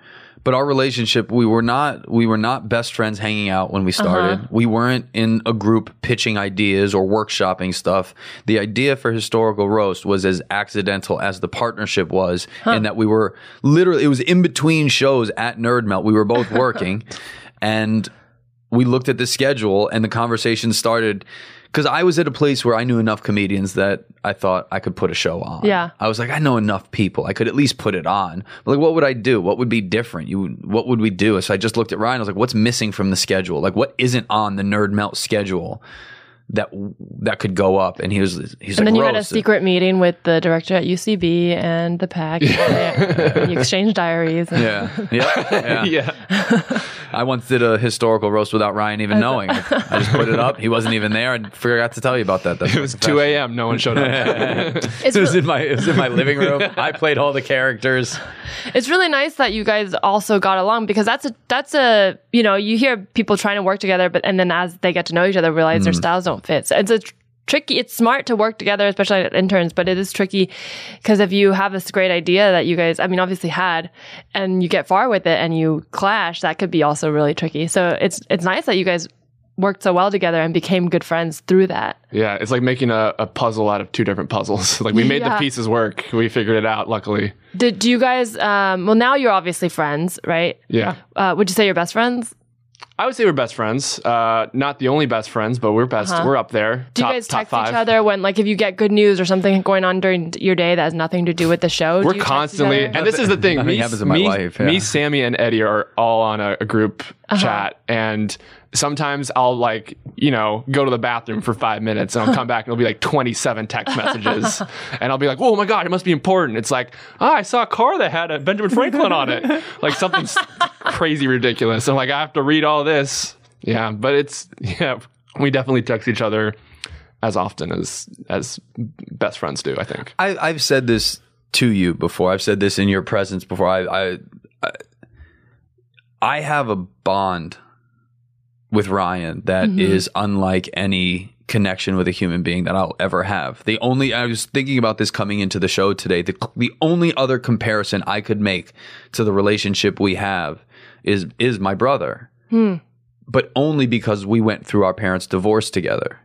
but our relationship we were not we were not best friends hanging out when we uh-huh. started. We weren't in a group pitching ideas or workshopping stuff. The idea for historical roast was as accidental as the partnership was in that we were literally it was in between shows at nerd melt. We were both working [LAUGHS] and we looked at the schedule and the conversation started because I was at a place where I knew enough comedians that I thought I could put a show on. Yeah. I was like, I know enough people. I could at least put it on. But like, what would I do? What would be different? You, what would we do? So I just looked at Ryan. I was like, what's missing from the schedule? Like, what isn't on the Nerd Melt schedule that that could go up? And he was, he's and like, then you had a secret meeting with the director at UCB and the pack. and [LAUGHS] you exchanged diaries. and- Yeah, yeah, [LAUGHS] yeah. yeah. I once did a historical roast without Ryan even knowing. I just put it up. He wasn't even there, and forgot to tell you about that. That's It was 2 a.m. No one showed up. [LAUGHS] It was in my it was in my living room. I played all the characters. it's really nice that you guys also got along because that's a that's a you know you hear people trying to work together, but and then as they get to know each other, realize Mm. their styles don't fit. So it's a tr- tricky. It's smart to work together, especially at interns, but it is tricky because if you have this great idea that you guys, I mean, obviously had, and you get far with it and you clash, that could be also really tricky. So it's it's nice that you guys worked so well together and became good friends through that. Yeah, it's like making a, a puzzle out of two different puzzles. [LAUGHS] like we made the pieces work. We figured it out, luckily. Did do you guys? Um, well, now you're obviously friends, right? Yeah. Uh, would you say you're best friends? I would say we're best friends. Uh, not the only best friends, but we're best. We're up there. Uh-huh. Do top, you guys text each other when, like, if you get good news or something going on during your day that has nothing to do with the show? We're you text each constantly, and this is the thing. Nothing Me, happens in my me, life, yeah. me, Sammy, and Eddie are all on a, a group Uh-huh. chat, and sometimes I'll like, you know, go to the bathroom for five minutes, and I'll come back and it'll be like twenty-seven text messages, [LAUGHS] and I'll be like, "Oh my god, it must be important." It's like, "Oh, I saw a car that had a Benjamin Franklin on it," [LAUGHS] like something crazy ridiculous. I'm like, I have to read all this. Yeah, but it's yeah, we definitely text each other as often as as best friends do. I think. I, I've said this to you before. I've said this in your presence before. I, I, I, I have a bond with Ryan that mm-hmm. is unlike any connection with a human being that I'll ever have. The only I was thinking about this coming into the show today. The the only other comparison I could make to the relationship we have is is my brother. Hmm. But only because we went through our parents' divorce together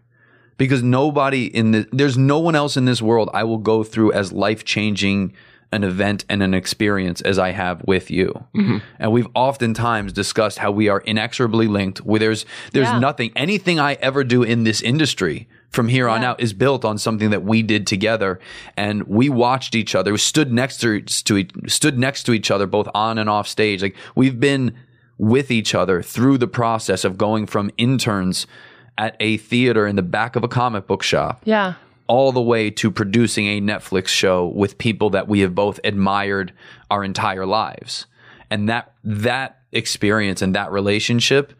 because nobody in the there's no one else in this world I will go through as life changing an event and an experience as I have with you. Mm-hmm. And we've oftentimes discussed how we are inexorably linked. Where there's there's Yeah. nothing anything I ever do in this industry from here on out is built on something that we did together and we watched each other we stood next to, to stood next to each other both on and off stage like we've been with each other through the process of going from interns at a theater in the back of a comic book shop yeah. All the way to producing a Netflix show with people that we have both admired our entire lives. And that that experience and that relationship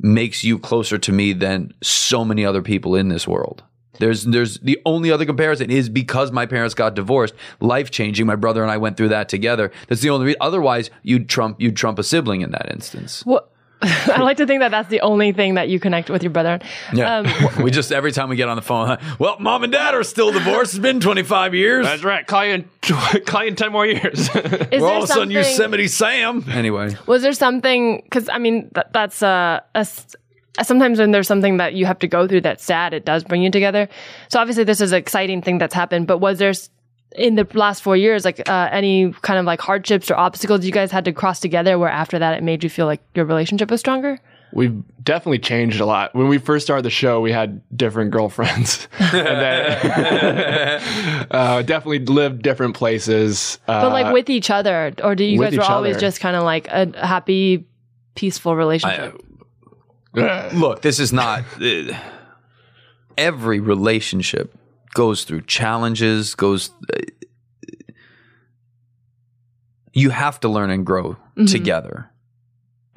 makes you closer to me than so many other people in this world. There's there's the only other comparison is because my parents got divorced, life changing. My brother and I went through that together. That's the only. reason. otherwise, you'd trump you'd trump a sibling in that instance. Well, [LAUGHS] I like to think that that's the only thing that you connect with your brother. Yeah, Um, [LAUGHS] we just every time we get on the phone, well, mom and dad are still divorced. It's been 25 years. That's right. Call you in, [LAUGHS] call you in 10 more years. is We're all of a sudden Yosemite Sam. Anyway, Was there something? Because I mean, that, that's uh, a s- sometimes when there's something that you have to go through that's sad, it does bring you together. So obviously, this is an exciting thing that's happened. But was there s- in the last four years like uh, any kind of like hardships or obstacles you guys had to cross together where after that it made you feel like your relationship was stronger? We've definitely changed a lot. When we first started the show, we had different girlfriends. [LAUGHS] and then [LAUGHS] uh, definitely lived different places. Uh, But like with each other, or do you guys were always other. just kind of like a happy, peaceful relationship? look, this is not. uh, every relationship goes through challenges. Goes. uh, you have to learn and grow mm-hmm. together.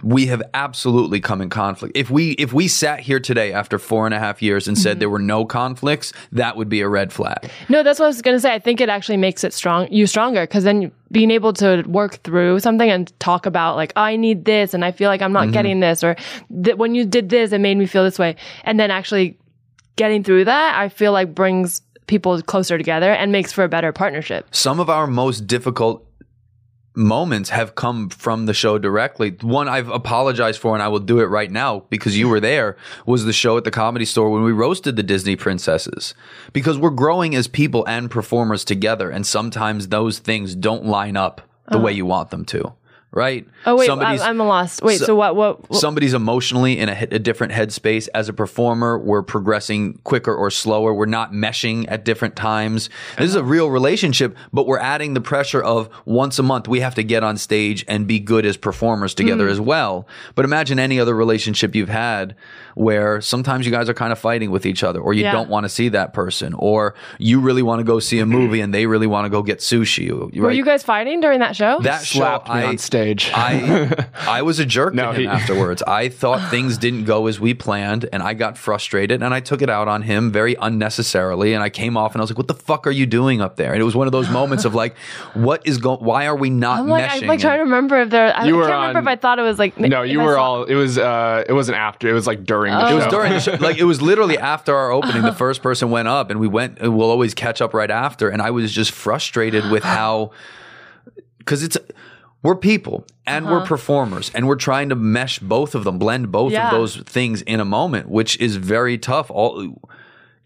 We have absolutely come in conflict. If we if we sat here today after four and a half years and said mm-hmm. there were no conflicts, that would be a red flag. No, that's what I was gonna say. I think it actually makes it strong, you stronger, because then you- being able to work through something and talk about like oh, I need this, and I feel like I'm not mm-hmm. getting this, or that when you did this, it made me feel this way, and then actually getting through that, I feel like brings people closer together and makes for a better partnership. some of our most difficult moments have come from the show directly. One I've apologized for, and I will do it right now because you were there, was the show at the comedy store when we roasted the Disney princesses. Because we're growing as people and performers together, and sometimes those things don't line up the uh-huh. way you want them to. Right? Oh wait, Somebody's- I, I'm lost. Wait, so- so, what, what? what? somebody's emotionally in a, a different headspace. As a performer we're progressing quicker or slower. We're not meshing at different times. This is a uh-huh. real relationship but we're adding the pressure of once a month we have to get on stage and be good as performers together mm. as well. But imagine any other relationship you've had where sometimes you guys are kind of fighting with each other or you Yeah. don't want to see that person or you really want to go see a movie and they really want to go get sushi right? were you guys fighting during that show? that slapped show, me I, on stage. I [LAUGHS] I was a jerk No, to him he- afterwards. I thought things didn't go as we planned, and I got frustrated, and I took it out on him very unnecessarily. And I came off, and I was like, "What the fuck are you doing up there?" And it was one of those moments of like, "What is going? Why are we not I'm like, meshing?" I'm like trying to remember if there. I You can't were remember on- if I thought it was like. no, you were saw- all, it was, uh, it wasn't after, it was like during the Oh. show. It was during the show. [LAUGHS] Like it was literally after our opening. The first person went up, and we went. and We'll always catch up right after. And I was just frustrated with how, because it's we're people and we're uh-huh. performers, and we're trying to mesh both of them, blend both Yeah. of those things in a moment, which is very tough. All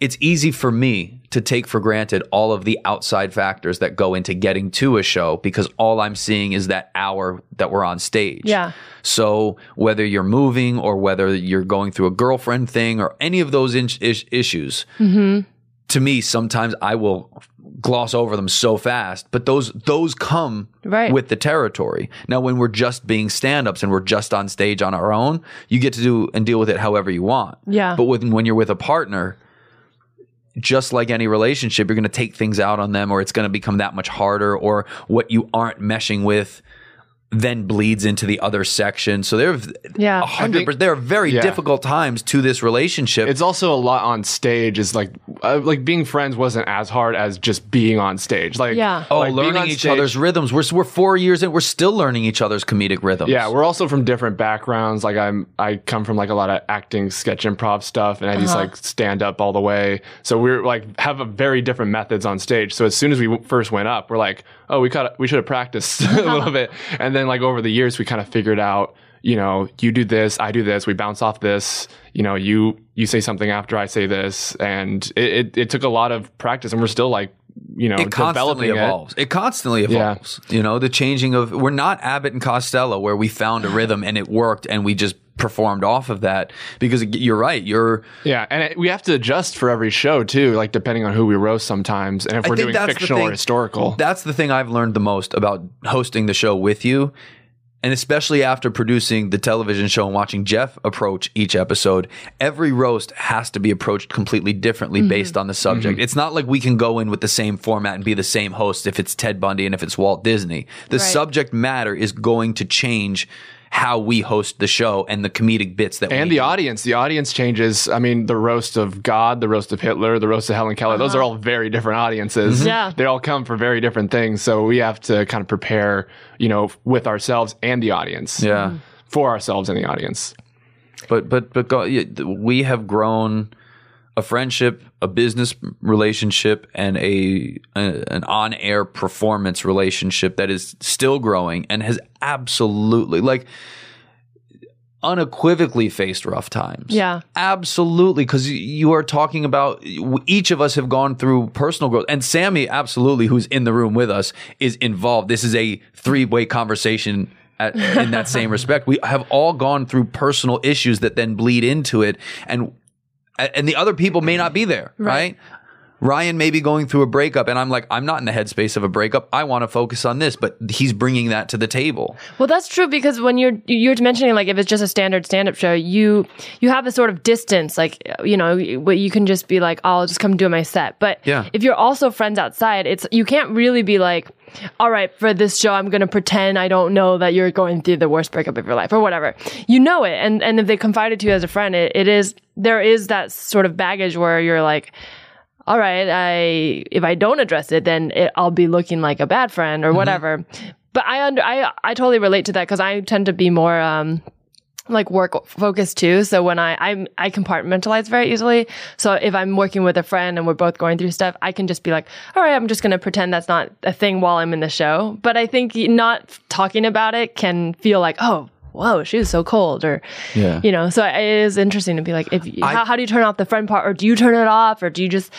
it's easy for me to take for granted all of the outside factors that go into getting to a show because all I'm seeing is that hour that we're on stage. Yeah. So whether you're moving or whether you're going through a girlfriend thing or any of those in- is- issues, mm-hmm. to me, sometimes I will gloss over them so fast, but those those come Right. with the territory. Now, when we're just being stand-ups and we're just on stage on our own, you get to do and deal with it however you want. Yeah. But when when you're with a partner, just like any relationship, you're going to take things out on them, or it's going to become that much harder, or what you aren't meshing with then bleeds into the other section. So there, Yeah. hundred. per- There are very Yeah. difficult times to this relationship. It's also a lot on stage. Is like uh, like being friends wasn't as hard as just being on stage. Like Yeah. oh, like learning each stage- other's rhythms. We're we're four years in. We're still learning each other's comedic rhythms. Yeah, we're also from different backgrounds. Like I'm, I come from like a lot of acting, sketch, improv stuff, and I just like stand up all the way. So we're like have a very different methods on stage. So as soon as we first went up, we're like, oh, we got we should have practiced [LAUGHS] a little [LAUGHS] bit. And then like over the years, we kind of figured out, you know, you do this, I do this, we bounce off this. You know, you you say something after I say this, and it it, it took a lot of practice, and we're still like, you know, it constantly developing it. evolves. It. constantly Yeah. evolves. You know, the changing of we're not Abbott and Costello where we found a rhythm and it worked and we just performed off of that because you're right. You're Yeah, and it, we have to adjust for every show too, like depending on who we roast sometimes, and if we're doing that's the fictional or historical. That's the thing I've learned the most about hosting the show with you. And especially after producing the television show and watching Jeff approach each episode, every roast has to be approached completely differently mm-hmm. based on the subject. Mm-hmm. It's not like we can go in with the same format and be the same host if it's Ted Bundy and if it's Walt Disney. The Right. subject matter is going to change how we host the show and the comedic bits that and we the do. audience, the audience changes. I mean, the roast of God, the roast of Hitler, the roast of Helen Keller, those are uh-huh. all very different audiences. Mm-hmm. Yeah. They all come for very different things. So we have to kind of prepare, you know, with ourselves and the audience. Yeah. For ourselves and the audience. but but but go, we have grown a friendship, a business relationship, and a, a an on air performance relationship that is still growing and has absolutely like unequivocally faced rough times. Yeah. Absolutely, because you are talking about each of us have gone through personal growth, and Sammy, absolutely, who's in the room with us, is involved. This is a three way conversation. At, in that same [LAUGHS] respect, we have all gone through personal issues that then bleed into it, and and the other people may not be there, right? Ryan may be going through a breakup, and I'm like, I'm not in the headspace of a breakup. I want to focus on this, but he's bringing that to the table. Well, that's true because when you're you're mentioning like if it's just a standard stand-up show, you you have a sort of distance, like you know, you can just be like, oh, I'll just come do my set. But Yeah. if you're also friends outside, it's you can't really be like, all right, for this show, I'm gonna pretend I don't know that you're going through the worst breakup of your life or whatever. You know it, and and if they confided to you as a friend, it, it is there is that sort of baggage where you're like all right, I if I don't address it, then it, I'll be looking like a bad friend or whatever. But I under I I totally relate to that because I tend to be more um like work focused too. So when I I'm I compartmentalize very easily. So if I'm working with a friend and we're both going through stuff, I can just be like, all right, I'm just gonna pretend that's not a thing while I'm in the show. But I think not talking about it can feel like oh. Whoa, she was so cold, or Yeah. you know. So it is interesting to be like, if you, how, how do you turn off the friend part, or do you turn it off, or do you just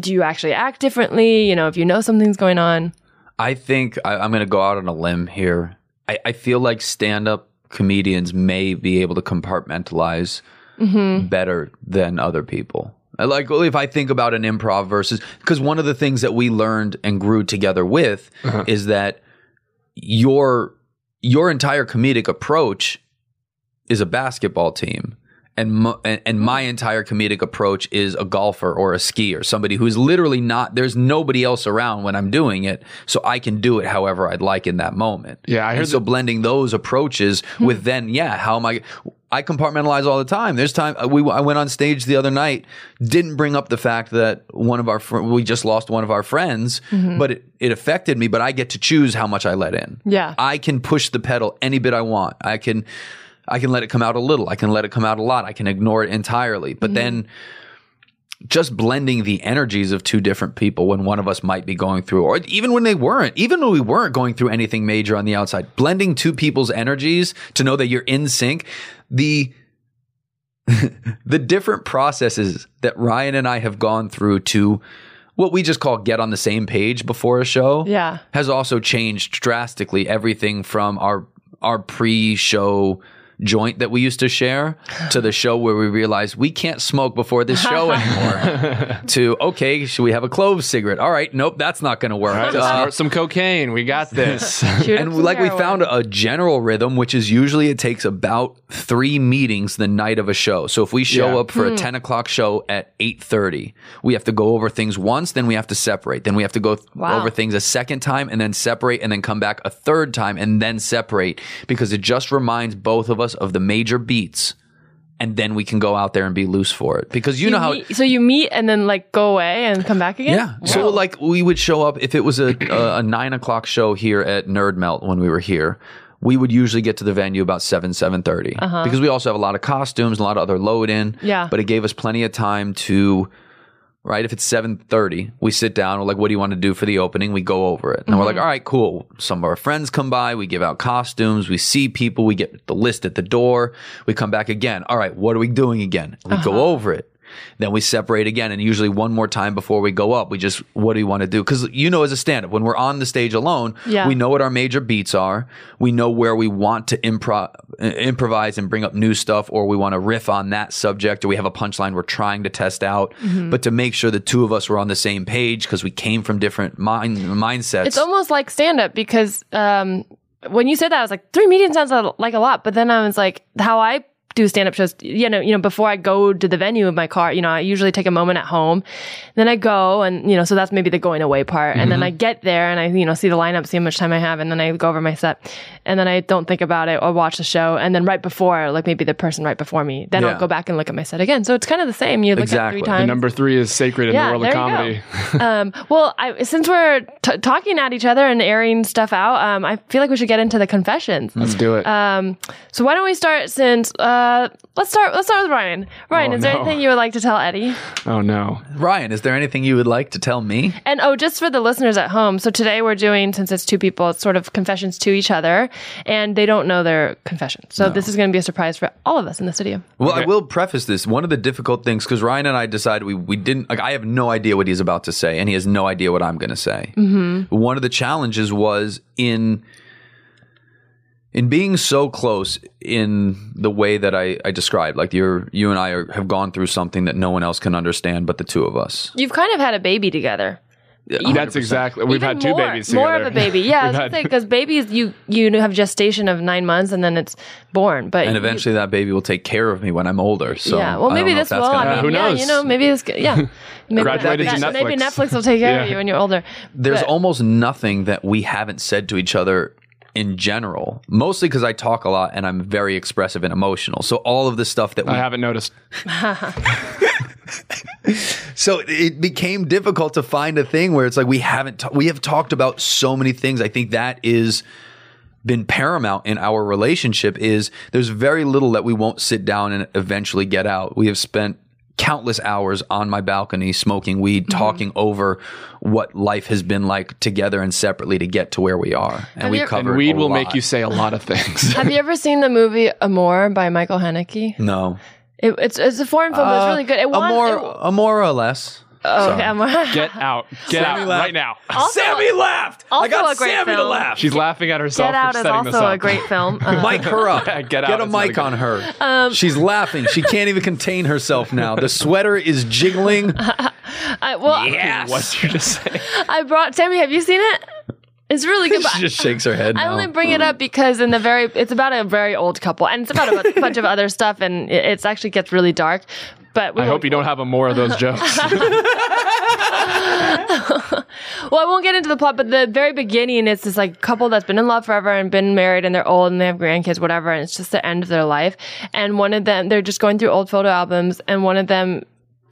do you actually act differently? You know, if you know something's going on. I think I, I'm going to go out on a limb here. I, I feel like stand up comedians may be able to compartmentalize mm-hmm. better than other people. Like if I think about an improv versus because one of the things that we learned and grew together with uh-huh. is that your your entire comedic approach is a basketball team. And, mo- and and my entire comedic approach is a golfer or a skier, somebody who's literally not. There's nobody else around when I'm doing it, so I can do it however I'd like in that moment. Yeah, I And heard so blending those approaches with then, yeah, how am I? I compartmentalize all the time. There's time uh, we I went on stage the other night, didn't bring up the fact that one of our fr- we just lost one of our friends, but it, it affected me. But I get to choose how much I let in. Yeah. I can push the pedal any bit I want. I can I can let it come out a little. I can let it come out a lot. I can ignore it entirely. But then mm-hmm. just blending the energies of two different people when one of us might be going through, or even when they weren't, even when we weren't going through anything major on the outside, blending two people's energies to know that you're in sync. The [LAUGHS] the different processes that Ryan and I have gone through to what we just call get on the same page before a show Yeah. has also changed drastically everything from our our pre-show joint that we used to share to the show where we realized we can't smoke before this show [LAUGHS] anymore to okay should we have a clove cigarette all right nope that's not going to work Let's Uh, some cocaine. We got this. [LAUGHS] And like we found a general rhythm which is usually it takes about three meetings the night of a show so if we show Yeah. up for a 10 o'clock show at 8.30 we have to go over things once then we have to separate then we have to go th- Wow. over things a second time and then separate and then come back a third time and then separate because it just reminds both of us of the major beats and then we can go out there and be loose for it because you, know how meet- so you meet and then like go away and come back again. yeah. So like we would show up if it was a, a, a nine o'clock show here at Nerd Melt when we were here. We would usually get to the venue about seven seven uh-huh. because we also have a lot of costumes, a lot of other load in. Yeah. But it gave us plenty of time to. Right, if it's seven thirty, we sit down. We're like, "What do you want to do for the opening?" We go over it, and we're like, mm-hmm. "All right, cool." Some of our friends come by. We give out costumes. We see people. We get the list at the door. We come back again. All right, what are we doing again? We go uh-huh. over it. Then we separate again, and usually one more time before we go up, we just what do you want to do? Because you know, as a stand-up, when we're on the stage alone, Yeah. we know what our major beats are. We know where we want to improv, improvise and bring up new stuff, or we want to riff on that subject, or we have a punchline we're trying to test out. Mm-hmm. But to make sure the two of us were on the same page because we came from different mind mindsets. It's almost like stand up because um, when you said that, I was like, three meetings sounds like a lot. But then I was like, how I do stand up shows, you know, you know, before I go to the venue of my car, you know, I usually take a moment at home. Then I go and, you know, so that's maybe the going away part. And then mm-hmm. I get there and I, you know, see the lineup, see how much time I have. And then I go over my set and then I don't think about it or watch the show. And then right before, like maybe the person right before me, then Yeah. I'll go back and look at my set again. So it's kind of the same. You look Exactly. at The three times. Number three is sacred in Yeah, the world of there you comedy. [LAUGHS] um, well, I, since we're t- talking at each other and airing stuff out, um, I feel like we should get into the confessions. Let's do it. Um, so why don't we start? Since uh, let's start. Let's start with Ryan. Ryan, Oh, is there anything you would like to tell Eddie? oh no. Ryan, is there anything you would like to tell me? And oh, just for the listeners at home. So today we're doing, since it's two people, it's sort of confessions to each other, and they don't know their confessions. So this is going to be a surprise for all of us in the studio. Well, I will preface this. One of the difficult things, because Ryan and I decided we, we didn't, like, I have no idea what he's about to say, and he has no idea what I'm going to say. Mm-hmm. One of the challenges was in in being so close in the way that I, I described. Like, you're, you and I are, have gone through something that no one else can understand but the two of us. You've kind of had a baby together. That's exactly. We've Even had two more, babies together. More of a baby, [LAUGHS] yeah. I was We've gonna had- say because babies, you you have gestation of nine months and then it's born, but And you- eventually that baby will take care of me when I'm older. So yeah. Well, maybe this will. that's gonna I mean, who yeah, knows? you know, maybe this. Yeah. [LAUGHS] Maybe, Graduated to maybe Netflix. Netflix will take care of you when you're older. there's But- almost nothing that we haven't said to each other in general mostly because i talk a lot and i'm very expressive and emotional so all of the stuff that we I haven't noticed. [LAUGHS] [LAUGHS] so it became difficult to find a thing where it's like we haven't ta- we have talked about so many things i think that is been paramount in our relationship is there's very little that we won't sit down and eventually get out we have spent countless hours on my balcony smoking weed Mm-hmm. talking over what life has been like together and separately to get to where we are and Have we you- covered And weed a will lot. make you say a lot of things. Have you ever seen the movie Amour by Michael Haneke? no It, it's it's a foreign film. but it's really good. It a won. more it- a more or less oh, okay, Amour. [LAUGHS] Get out. Get out laughed. right now. Also- Sammy laughed. I also got a great Sammy to film. laugh. She's laughing at herself Get Out for is setting this also up. a great film. Uh, [LAUGHS] Mic her up. [LAUGHS] Get out, a it's not mic good. on her. Um, She's laughing. She can't even contain herself now. The sweater is jiggling. I, well, Yes. What did you just say? I brought Sammy. Have you seen it? It's really [LAUGHS] good. but she just shakes her head. I now. only bring it up because in the very, it's about a very old couple, and it's about a [LAUGHS] bunch of other stuff, and it it's actually gets really dark. But we I hope you don't have a more of those jokes. [LAUGHS] Well, I won't get into the plot, but the very beginning, it's this like couple that's been in love forever and been married, and they're old and they have grandkids, whatever, and it's just the end of their life. And one of them, they're just going through old photo albums, and one of them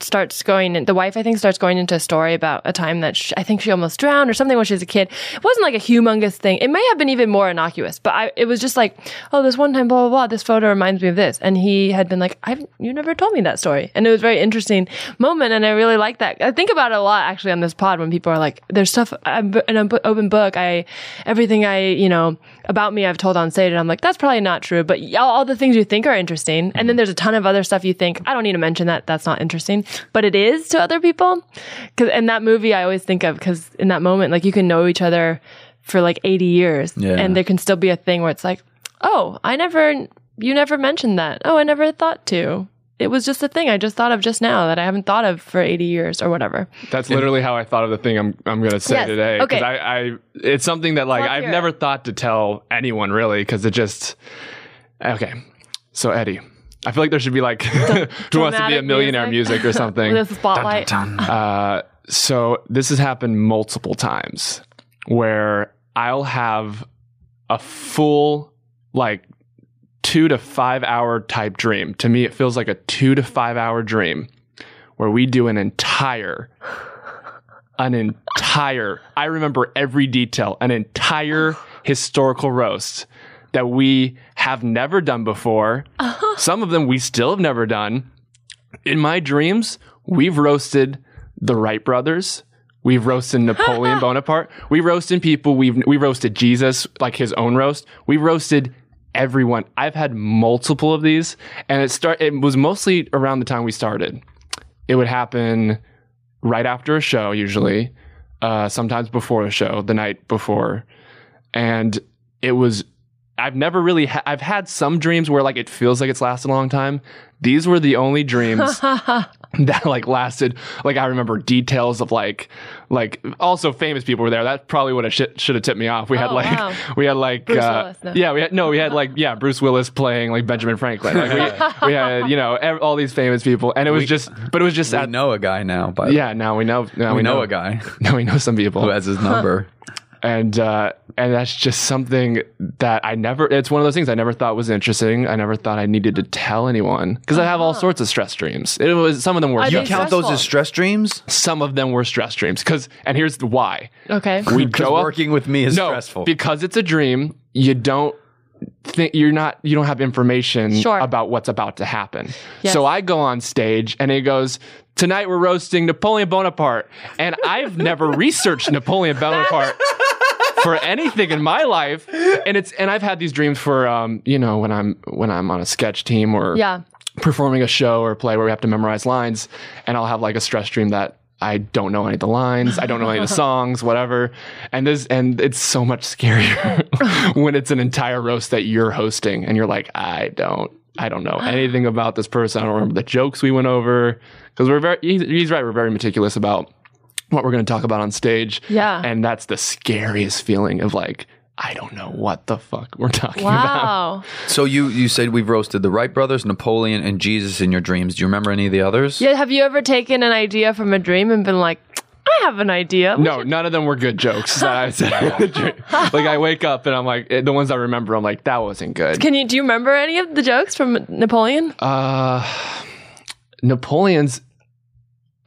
starts going, in, the wife, I think, starts going into a story about a time that she, I think she almost drowned or something when she was a kid. It wasn't like a humongous thing. It may have been even more innocuous, but I, it was just like, oh, this one time, blah, blah, blah, this photo reminds me of this. And he had been like, I've, you never told me that story. And it was a very interesting moment. And I really like that. I think about it a lot actually on this pod when people are like, there's stuff, I'm an open book. I, everything I, you know, about me I've told on stage. And I'm like, that's probably not true. But all, all the things you think are interesting. And then there's a ton of other stuff you think, I don't need to mention that. That's not interesting but it is to other people. Cause in that movie, I always think of, cause in that moment, like you can know each other for like 80 years Yeah. and there can still be a thing where it's like, oh, I never, you never mentioned that. Oh, I never thought to. It was just a thing I just thought of just now that I haven't thought of for 80 years or whatever. That's literally how I thought of the thing I'm I'm gonna say Yes. today. Okay. I, I it's something that like Love I've hear never thought to tell anyone really because it just okay. So Eddie, I feel like there should be like [LAUGHS] who wants to be a millionaire music, or [LAUGHS] something. With a spotlight. Uh, so this has happened multiple times where I'll have a full like two to five hour type dream. To me, it feels like a two to five hour dream where we do an entire, an entire, I remember every detail, an entire historical roast that we have never done before. Uh-huh. Some of them we still have never done. In my dreams, we've roasted the Wright brothers. We've roasted Napoleon [LAUGHS] Bonaparte. We roasted people. We've we roasted Jesus, like his own roast. We roasted everyone. I've had multiple of these, and it start. It was mostly around the time we started. It would happen right after a show, usually, uh, sometimes before a show, the night before, and it was. I've never really. Ha- I've had some dreams where like it feels like it's lasted a long time. These were the only dreams [LAUGHS] that like lasted like i remember details of like like also famous people were there. That's probably what it sh- should have tipped me off. We had Oh, like wow. [LAUGHS] we had like Bruce uh, Willis, no. yeah we had no we had like yeah bruce willis playing like benjamin franklin. Like we, we had you know ev- all these famous people. And it was just but it was just We at, know a guy now, but yeah now we know now we, we, know, a guy. [LAUGHS] now we know some people. Who has his number. And uh, and that's just something that I never. It's one of those things I never thought was interesting. I never thought I needed to tell anyone because I have all sorts of stress dreams. It was some of them were Are You they stress, count those as stress dreams? some of them were stress dreams because and here's the why Okay. we [LAUGHS] Because go up working with me is no stressful. because it's a dream. You don't think you're not you don't have information Sure. about what's about to happen. Yes. So I go on stage and it goes. Tonight we're roasting Napoleon Bonaparte, and I've never researched Napoleon Bonaparte [LAUGHS] for anything in my life and it's and I've had these dreams for um you know when I'm when I'm on a sketch team or Yeah. performing a show or play where we have to memorize lines and I'll have like a stress dream that I don't know any of the lines, I don't know any of the [LAUGHS] songs, whatever. And this and it's so much scarier [LAUGHS] when it's an entire roast that you're hosting and you're like, I don't I don't know anything about this person. I don't remember the jokes we went over because we're very he's, he's right, we're very meticulous about what we're going to talk about on stage. Yeah. And that's the scariest feeling of like I don't know what the fuck we're talking about. Wow. so you you said we've roasted the Wright brothers, Napoleon, and Jesus in your dreams. Do you remember any of the others? Yeah. Have you ever taken an idea from a dream and been like, I have an idea. No, none of them were good jokes. that I said the dream. [LAUGHS] like I wake up and I'm like, eh, the ones I remember, I'm like, that wasn't good. Can you do you remember any of the jokes from Napoleon? Uh, Napoleon's.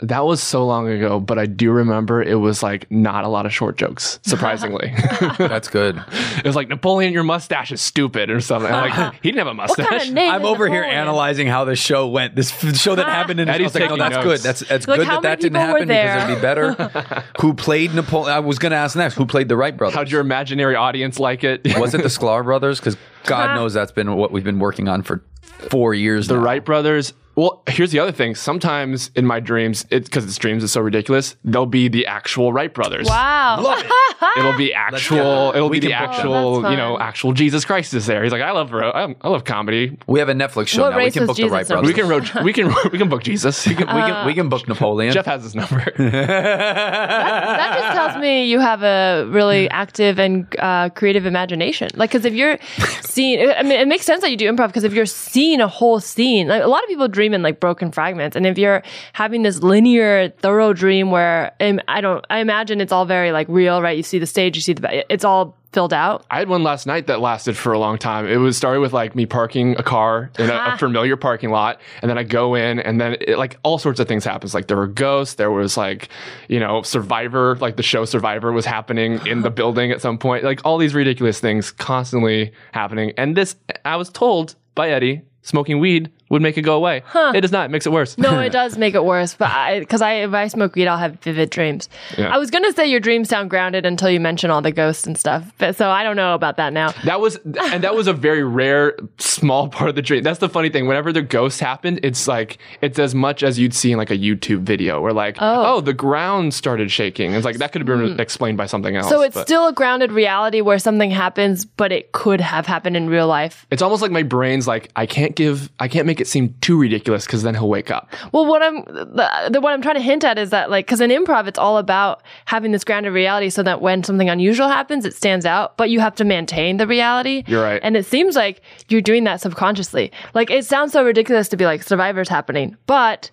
That was so long ago, but I do remember it was like not a lot of short jokes. Surprisingly, [LAUGHS] That's good. it was like Napoleon, your mustache is stupid or something. I'm like uh-huh. he didn't have a What mustache. kind of name? I'm is over here analyzing how the show went. This f- show that uh-huh. happened in. I Eddie's was like, oh, no, that's notes. good. That's that's Like, good how that that didn't happen because it'd be better. [LAUGHS] Who played Napoleon? I was going to ask next. Who played the Wright brothers? How'd your imaginary audience like it? [LAUGHS] was it the Sklar brothers? Because God knows that's been what we've been working on for four years. The now. Wright brothers. Well, here's the other thing. Sometimes in my dreams, it's because it's dreams is so ridiculous. They'll be the actual Wright brothers. Wow. Love it. [LAUGHS] It'll be actual. It'll We be the can book them. actual. Oh, you know, actual Jesus Christ is there. He's like, I love, ro- I I love comedy. We have a Netflix show What now. We can was book the Wright brothers. We can ro- we can we can book Jesus. we can, we can we can book Napoleon. Jeff has his number. [LAUGHS] that just tells me you have a really active and uh, creative imagination. Like, because if you're [LAUGHS] seeing, I mean, it makes sense that you do improv because if you're seeing a whole scene, like a lot of people dream in like like broken fragments. And if you're having this linear, thorough dream where um, I don't, I imagine it's all very like real, right? You see the stage, you see the, it's all filled out. I had one last night that lasted for a long time. It was started with like me parking a car in a, a familiar parking lot, and then I go in, and then it, like all sorts of things happens. Like there were ghosts, there was like you know Survivor, like the show Survivor was happening in the [LAUGHS] building at some point. Like all these ridiculous things constantly happening, and this I was told by Eddie smoking weed would make it go away. Huh. It does not. It makes it worse. No, it [LAUGHS] does make it worse. But I, because I, if I smoke weed, I'll have vivid dreams. Yeah. I was gonna say your dreams sound grounded until you mention all the ghosts and stuff. But so I don't know about that now. That was, and that was a very rare, small part of the dream. That's the funny thing. Whenever the ghosts happened, it's like it's as much as you'd see in like a YouTube video, where like, oh, oh the ground started shaking. It's like that could have been mm. explained by something else. So it's but. still a grounded reality where something happens, but it could have happened in real life. It's almost like my brain's like, I can't give, I can't make it seem too ridiculous ridiculous because then he'll wake up. Well, what I'm the, the what I'm trying to hint at is that like because in improv it's all about having this grounded reality so that when something unusual happens it stands out, but you have to maintain the reality. You're right, and it seems like you're doing that subconsciously. Like it sounds so ridiculous to be like Survivor's happening, but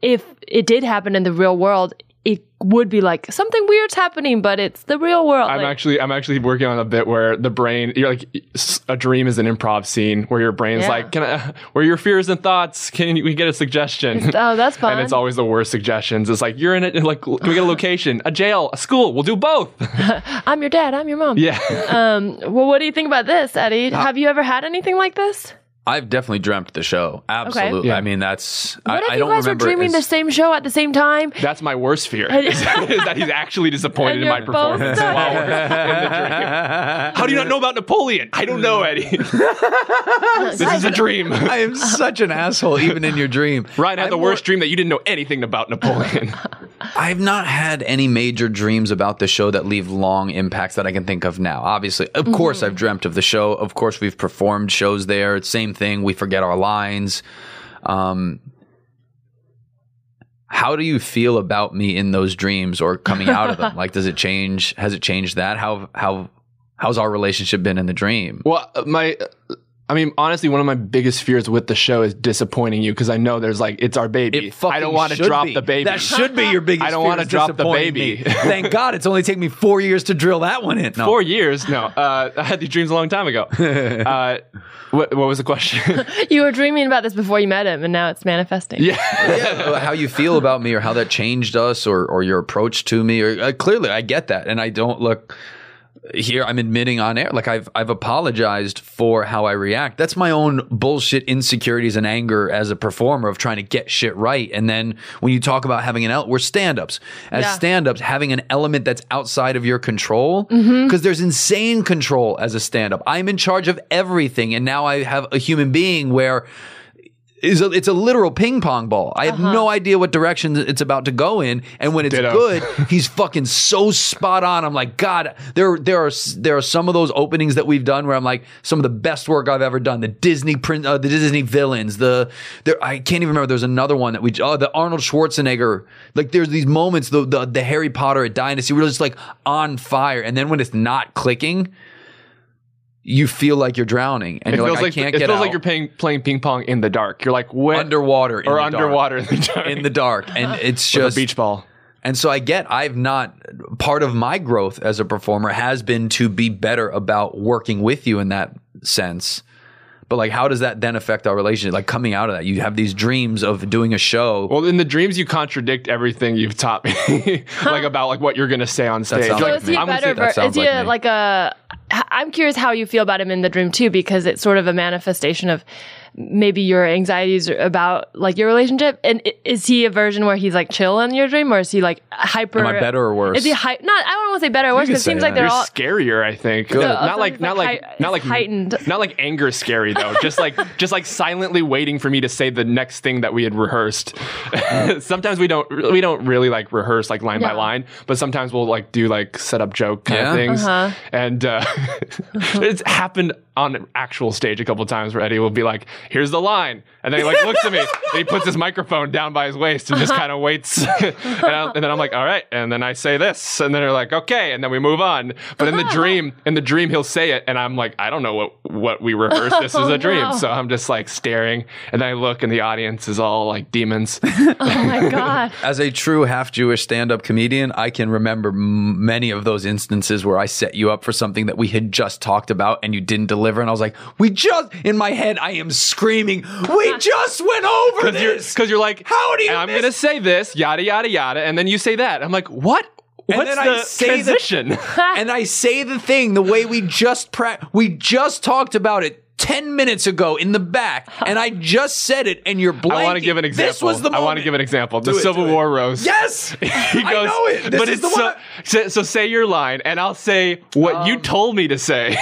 if it did happen in the real world, it would be like something weird's happening, but it's the real world. I'm like, actually I'm actually working on a bit where the brain you're like a dream is an improv scene where your brain's yeah. like, can I where your fears and thoughts? Can we get a suggestion? It's, [LAUGHS] oh, that's fun. and it's always the worst suggestions. It's like you're in it like can we get a location, a jail, a school? We'll do both. [LAUGHS] I'm your dad. I'm your mom. Yeah. um. Well, what do you think about this, Eddie? Uh, Have you ever had anything like this? I've definitely dreamt the show. Absolutely. Okay. Yeah. I mean, that's. What I, if I you guys were dreaming the same show at the same time? That's my worst fear. [LAUGHS] [LAUGHS] is, that he's actually disappointed in my performance while we're in the dream. How do you not know about Napoleon? I don't know, Eddie. [LAUGHS] this is a dream. I am such an asshole, even in your dream. Ryan had I'm the worst more... dream that you didn't know anything about Napoleon. I've not had any major dreams about the show that leave long impacts that I can think of now. Obviously, of mm-hmm. course, I've dreamt of the show. Of course, we've performed shows there. It's same thing. We forget our lines. Um, how do you feel about me in those dreams or coming out of them? [LAUGHS] like, does it change? Has it changed that? How how how's our relationship been in the dream? Well, my I mean, honestly, one of my biggest fears with the show is disappointing you because I know there's like it's our baby. It I don't want to drop be. the baby. That should be your [LAUGHS] biggest. I don't want to drop the baby. [LAUGHS] Thank God, it's only taken me four years to drill that one in. No. Four years? No, uh, I had these dreams a long time ago. [LAUGHS] Uh, what, what, was the question? you were dreaming about this before you met him, and now it's manifesting. Yeah, yeah. How you feel about me, or how that changed us, or or your approach to me, or uh, clearly, I get that, and I don't look here I'm admitting on air like I've I've apologized for how I react. That's my own bullshit insecurities and anger as a performer of trying to get shit right. And then when you talk about having an element, we're stand-ups. As yeah. stand-ups, having an element that's outside of your control because mm-hmm. there's insane control as a stand-up. I'm in charge of everything and now I have a human being where is a, it's a literal ping pong ball. I have uh-huh. no idea what direction it's about to go in, and when it's Ditto. good, [LAUGHS] he's fucking so spot on. I'm like, God, there there are there are some of those openings that we've done where I'm like, some of the best work I've ever done. The Disney print, uh, the Disney villains, the there I can't even remember. There's another one that we oh the Arnold Schwarzenegger. Like there's these moments the the, the Harry Potter at Dynasty, we're just like on fire, and then when it's not clicking you feel like you're drowning, and it you're like, like, I can't get it get feels out. like you're playing playing ping pong in the dark. You're like when, underwater or underwater in the dark. in the dark, [LAUGHS] and [LAUGHS] it's just a beach ball. And so I get I've not part of my growth as a performer has been to be better about working with you in that sense. But like, how does that then affect our relationship? Like coming out of that, you have these dreams of doing a show. Well, in the dreams, you contradict everything you've taught me, [LAUGHS] like about like what you're going to say on stage. So like, is he better? Ver- is he like, like a? I'm curious how you feel about him in the dream too, because it's sort of a manifestation of maybe your anxieties about like your relationship? And is he a version where he's like chill in your dream, or is he like hyper? Am I better or worse? Is he hy- not? I don't want to say better or worse because it seems like they're You're all scarier. I think Good. not like not like, hi- not like heightened. Not like anger scary though. just like [LAUGHS] just like silently waiting for me to say the next thing that we had rehearsed. [LAUGHS] sometimes we don't we don't really like rehearse like line by line, but sometimes we'll like do like set up joke kind yeah. of things. Uh-huh. And uh, [LAUGHS] it's happened on actual stage a couple times where Eddie will be like, "Here's the line," and then he like looks at me [LAUGHS] and he puts his microphone down by his waist and just uh-huh. kind of waits, [LAUGHS] and, I, and, then I'm like, "All right," and then I say this, and then they're like, "Okay," and then we move on. But in the uh-huh. dream, in the dream, he'll say it, and I'm like, "I don't know what what we rehearsed. This is a [LAUGHS] oh, dream," no. so I'm just like staring, and then I look, and the audience is all like demons. oh my god. As a true half Jewish stand up comedian, I can remember m- many of those instances where I set you up for something that we had just talked about and you didn't deliver. And I was like, we just, in my head, I am screaming, we [LAUGHS] just went over Because you're, this. 'cause you're like, How do you I'm miss- gonna say this, yada yada yada, and then you say that. I'm like, what? What's then I the say the- [LAUGHS] [LAUGHS] and I say the thing the way we just pra- we just talked about it 10 minutes ago in the back and I just said it and you're blanking. I want to give an example. This was the moment. I want to give an example. The Do Civil it. War roast. Yes. He I goes, know it. This but is it's the so, so, so say your line, and I'll say what you um, told me to say.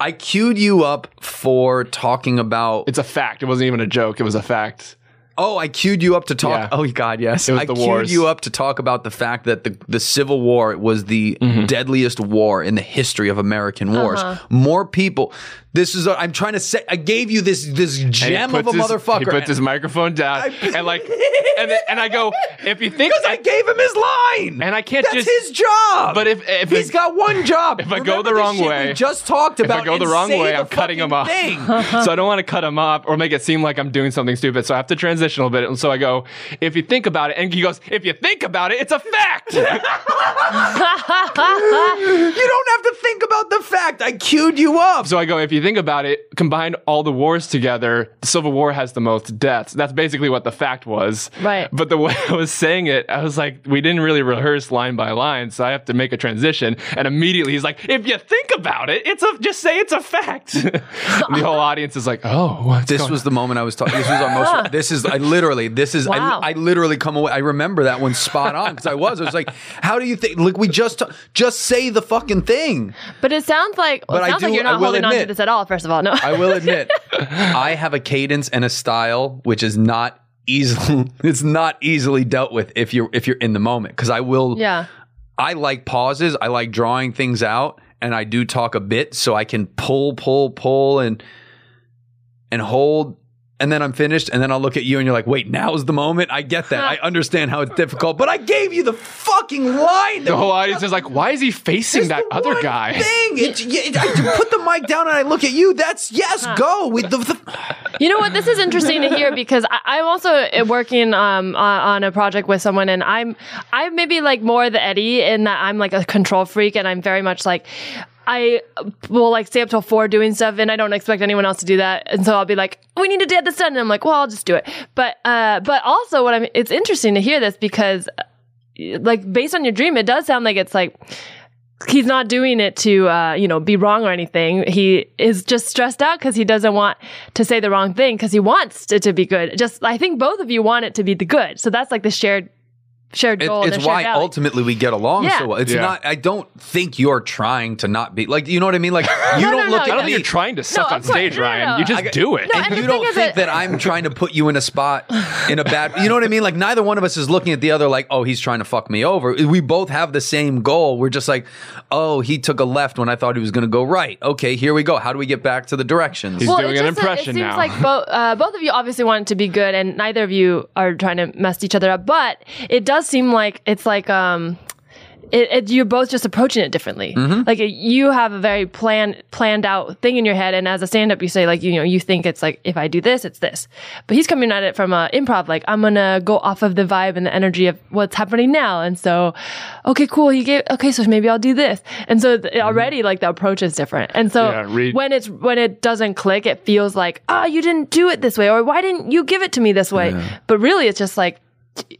I cued you up for talking about it's a fact. It wasn't even a joke. It was a fact. Oh, I cued you up to talk. Yeah. Oh God, yes. It was I the cued wars. you up to talk about the fact that the the Civil War was the Mm-hmm. deadliest war in the history of American wars. More people. This is. A, I'm trying to say. I gave you this this gem of a his- motherfucker. He puts his microphone down, I- and like, [LAUGHS] and, then- and I go, if you think, because I gave him his line, And I can't That's just- his job. But if- if he's it- got one job, [LAUGHS] if I go the wrong way- we just talked if about. I go the wrong way, the I'm cutting him off. [LAUGHS] so I don't want to cut him off or make it seem like I'm doing something stupid. So I have to transition a little bit. And so I go, if you think about it, and he goes, if you think about it, it's a fact. You don't have to think about the fact I cued you up. So I go, if you think about it, combine all the wars together, the Civil War has the most deaths. That's basically what the fact was. Right. But the way [LAUGHS] I was saying it, I was like, we didn't really rehearse line by line, so I have to make a transition. And immediately he's like, if you think about it, it's a just say it's a fact. [LAUGHS] and the whole audience is like, oh, what's This going was the moment I was talking. This was our most. [LAUGHS] This is. I literally. This is. Wow. I, I literally come away. I remember that one spot on because I was. I was like, how do you think? Look, we just just say the fucking thing. But it sounds like well, But it I sounds like do- you're I not will holding on to admit- this at all. First of all, no. I will [LAUGHS] admit, I have a cadence and a style which is not easily. [LAUGHS] It's not easily dealt with if you're if you're in the moment because I will. yeah. I like pauses. I like drawing things out, and I do talk a bit so I can pull, pull, pull, and and hold. And then I'm finished, and then I'll look at you, and you're like, "Wait, now's the moment." I get that. I [LAUGHS] understand how it's difficult, but I gave you the fucking line. The whole audience is like, why is he facing that other guy? Thing. [LAUGHS] It, yeah, I put the mic down, and I look at you. That's yes, go with the. the You know what? This is interesting to hear because I, I'm also uh, working um, on, on a project with someone, and I'm I'm maybe like more the Eddie in that I'm like a control freak, and I'm very much like. I will like stay up till four doing stuff and I don't expect anyone else to do that. And so I'll be like, we need to get this done. And I'm like, well, I'll just do it. But, uh, but also what I'm, it's interesting to hear this because uh, like based on your dream, it does sound like it's like, he's not doing it to uh, you know be wrong or anything he is just stressed out because he doesn't want to say the wrong thing because he wants it to be good just i think both of you want it to be the good so that's like the shared shared goal and it's the shared why value. ultimately we get along Yeah. so well. It's Yeah. not. I don't think you're trying to not be like. You know what I mean? Like you [LAUGHS] No, don't no, look no. at I don't me. think you're trying to suck No, on stage, no, no, Ryan. no. You just I- do it. No, and and you don't think that- that I'm trying to put you in a spot in a bad you know what I mean like neither one of us is looking at the other like oh he's trying to fuck me over we both have the same goal we're just like oh he took a left when I thought he was going to go right okay here we go how do we get back to the directions He's doing an just that impression it seems like both uh, both of you obviously want it to be good, and neither of you are trying to mess each other up. But it does seem like it's like um, it, it, you're both just approaching it differently. Mm-hmm. Like you have a very planned planned out thing in your head, and as a stand up, you say like you know you think it's like if I do this, it's this. But he's coming at it from a improv, like I'm gonna go off of the vibe and the energy of what's happening now, and so okay, cool. He gave okay, so maybe I'll do this, and so th- already like the approach is different, and so Yeah, read- when it's when it doesn't click, it feels like ah you didn't do it this way, or why didn't you give it to me this way? But really, it's just like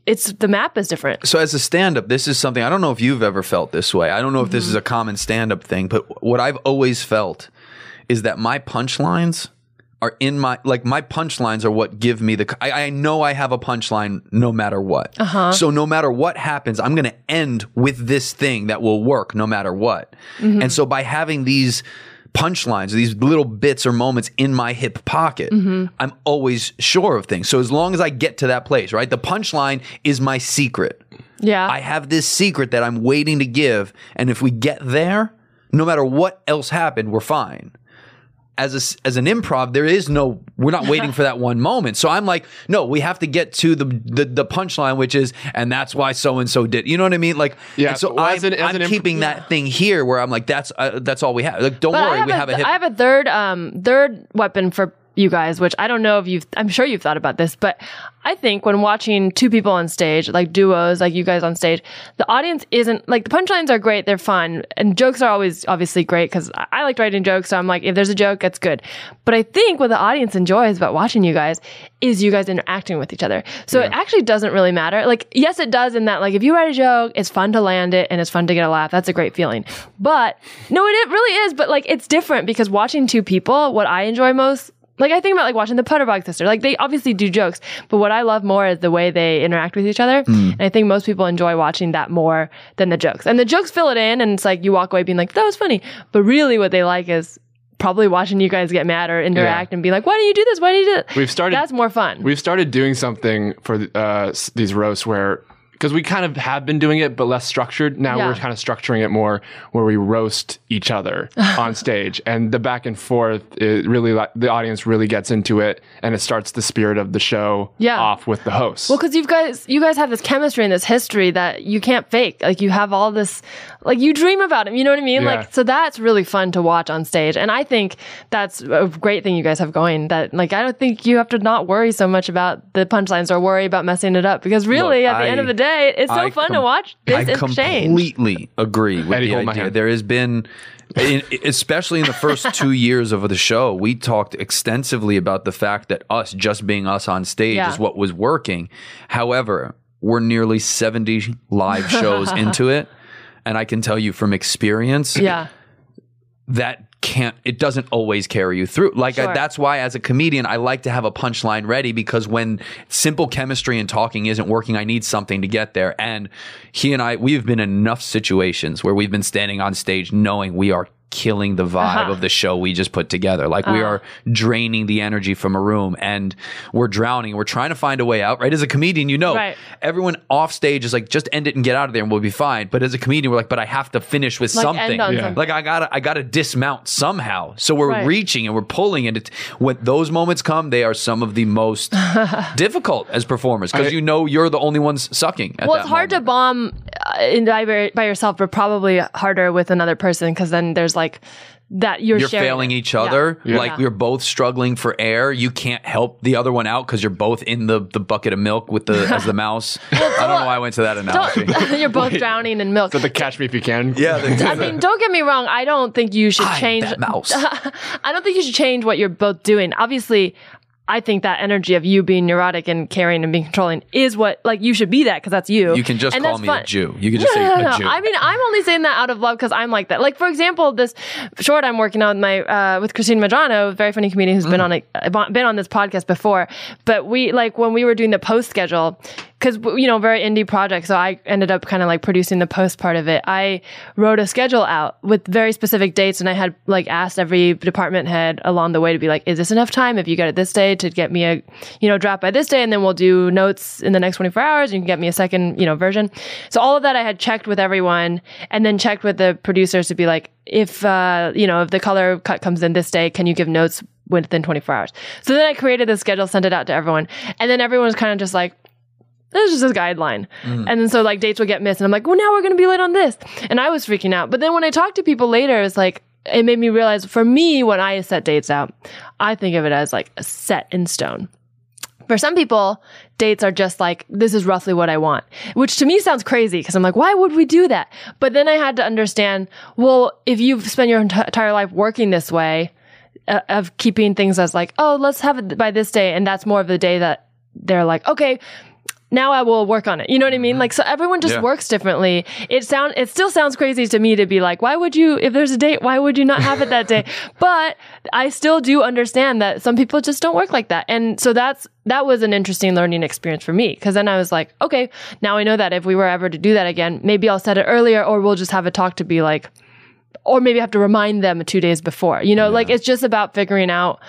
it's the map is different. so as a stand-up this is something i don't know if you've ever felt this way i don't know if this is Mm-hmm. a common stand-up thing but what i've always felt is that my punchlines are in my like my punchlines are what give me the I, I know I have a punchline no matter what. Uh-huh. So no matter what happens, I'm gonna end with this thing that will work no matter what. Mm-hmm. And so by having these punchlines, these little bits or moments in my hip pocket, Mm-hmm. I'm always sure of things. So as long as I get to that place, right? The punchline is my secret. Yeah, I have this secret that I'm waiting to give. And if we get there, no matter what else happened, we're fine. As a, as an improv, there is no we're not waiting for that [LAUGHS] one moment. So I'm like, no, we have to get to the the, the punchline, which is, and that's why so and so did. You know what I mean? Like, Yeah, So well, I'm, as an- as I'm imp- keeping that thing here where I'm like, that's uh, that's all we have. Like, don't But worry, have, we a, have a hit. I have a third um third weapon for you guys, which I don't know if you've I'm sure you've thought about this, but I think when watching two people on stage, like duos, like you guys on stage, the audience isn't like the punchlines are great, they're fun, and jokes are always obviously great because I, I like writing jokes. So I'm like, if there's a joke, that's good. But I think what the audience enjoys about watching you guys is you guys interacting with each other. So it actually doesn't really matter. Like, yes, it does in that like if you write a joke, it's fun to land it and it's fun to get a laugh. That's a great feeling. But no, it, it really is. But like it's different because watching two people, what I enjoy most like I think about like watching the Puterbaugh sister. Like they obviously do jokes, but what I love more is the way they interact with each other. Mm. And I think most people enjoy watching that more than the jokes. And the jokes fill it in, and it's like you walk away being like, "That was funny." But really, what they like is probably watching you guys get mad or interact and be like, "Why do you do this? Why do you do that?" We've started- That's more fun. We've started doing something for uh, these roasts where, because we kind of have been doing it, but less structured. Now Yeah. we're kind of structuring it more where we roast each other [LAUGHS] on stage, and the back and forth. It really, like the audience really gets into it, and it starts the spirit of the show Yeah. off with the host. Well, because you guys, you guys have this chemistry and this history that you can't fake. Like you have all this, like you dream about him. You know what I mean? Yeah. Like so that's really fun to watch on stage, and I think that's a great thing you guys have going. That like I don't think you have to not worry so much about the punchlines or worry about messing it up because really Look, at the end of the day, it's so I fun to watch this I exchange. completely agree with Eddie, the idea. There has been, in, especially in the first [LAUGHS] two years of the show, we talked extensively about the fact that us just being us on stage Yeah. is what was working. However, we're nearly 70 live shows [LAUGHS] into it. And I can tell you from experience, yeah, that can't it doesn't always carry you through. Like I, that's why as a comedian i like to have a punchline ready because when simple chemistry and talking isn't working i need something to get there. And he and i we've been in enough situations where we've been standing on stage knowing we are killing the vibe Uh-huh. of the show we just put together like we are draining the energy from a room and we're drowning we're trying to find a way out right as a comedian you know Right. everyone off stage is like just end it and get out of there and we'll be fine but as a comedian we're like but i have to finish with Like, something Yeah. something. like I gotta I gotta dismount somehow. So we're Right. reaching and we're pulling, and it, when those moments come, they are some of the most [LAUGHS] difficult as performers because you know you're the only ones sucking. At well, that it's hard moment. to bomb in by, by yourself, but probably harder with another person because then there's like that you're You're sharing failing each other. Yeah. Like you're both struggling for air. You can't help the other one out because you're both in the, the bucket of milk with the [LAUGHS] as the mouse. I don't know why I went to that [LAUGHS] analogy. [LAUGHS] You're both drowning in milk. so the catch me if you can. yeah, the- I mean, don't get me wrong. I don't think you should I'm change. that mouse. I don't think you should change what you're both doing. Obviously, I think that energy of you being neurotic and caring and being controlling is what like you should be that because that's you. you can just And call me fun. a Jew. You can just say No, no, a. Jew. I mean, I'm only saying that out of love because I'm like that. Like, for example, this short I'm working on with my uh, with Christine Madrano, a very funny comedian who's Mm. been on a been on this podcast before. But we like when we were doing the post schedule because you know very indie project, so I ended up kind of like producing the post part of it. I wrote a schedule out with very specific dates, and I had like asked every department head along the way to be like, "Is this enough time? If you get it this day, to get me a you know draft by this day, and then we'll do notes in the next 24 hours, and you can get me a second you know version." So all of that I had checked with everyone, and then checked with the producers to be like, if uh, you know if the color cut comes in this day, can you give notes within 24 hours? So then I created the schedule, sent it out to everyone, and then everyone was kind of just like this is just a guideline. And then so like dates would get missed and I'm like, well, now we're going to be late on this. And I was freaking out. But then when I talked to people later, it's like, it made me realize for me, when I set dates out, I think of it as like a set in stone. For some people, dates are just like, this is roughly what I want, which to me sounds crazy because I'm like, why would we do that? But then I had to understand, well, if you've spent your enti- entire life working this way, uh, of keeping things as like, oh, let's have it by this day. And that's more of the day that they're like, okay, now I will work on it. You know what I mean? Like, so everyone just Yeah. works differently. It sound, it still sounds crazy to me to be like, why would you, if there's a date, why would you not have it that day? [LAUGHS] but I still do understand that some people just don't work like that. And so that's, that was an interesting learning experience for me. Cause then I was like, okay, now I know that if we were ever to do that again, maybe I'll set it earlier or we'll just have a talk to be like, or maybe I have to remind them two days before. You know, like it's just about figuring out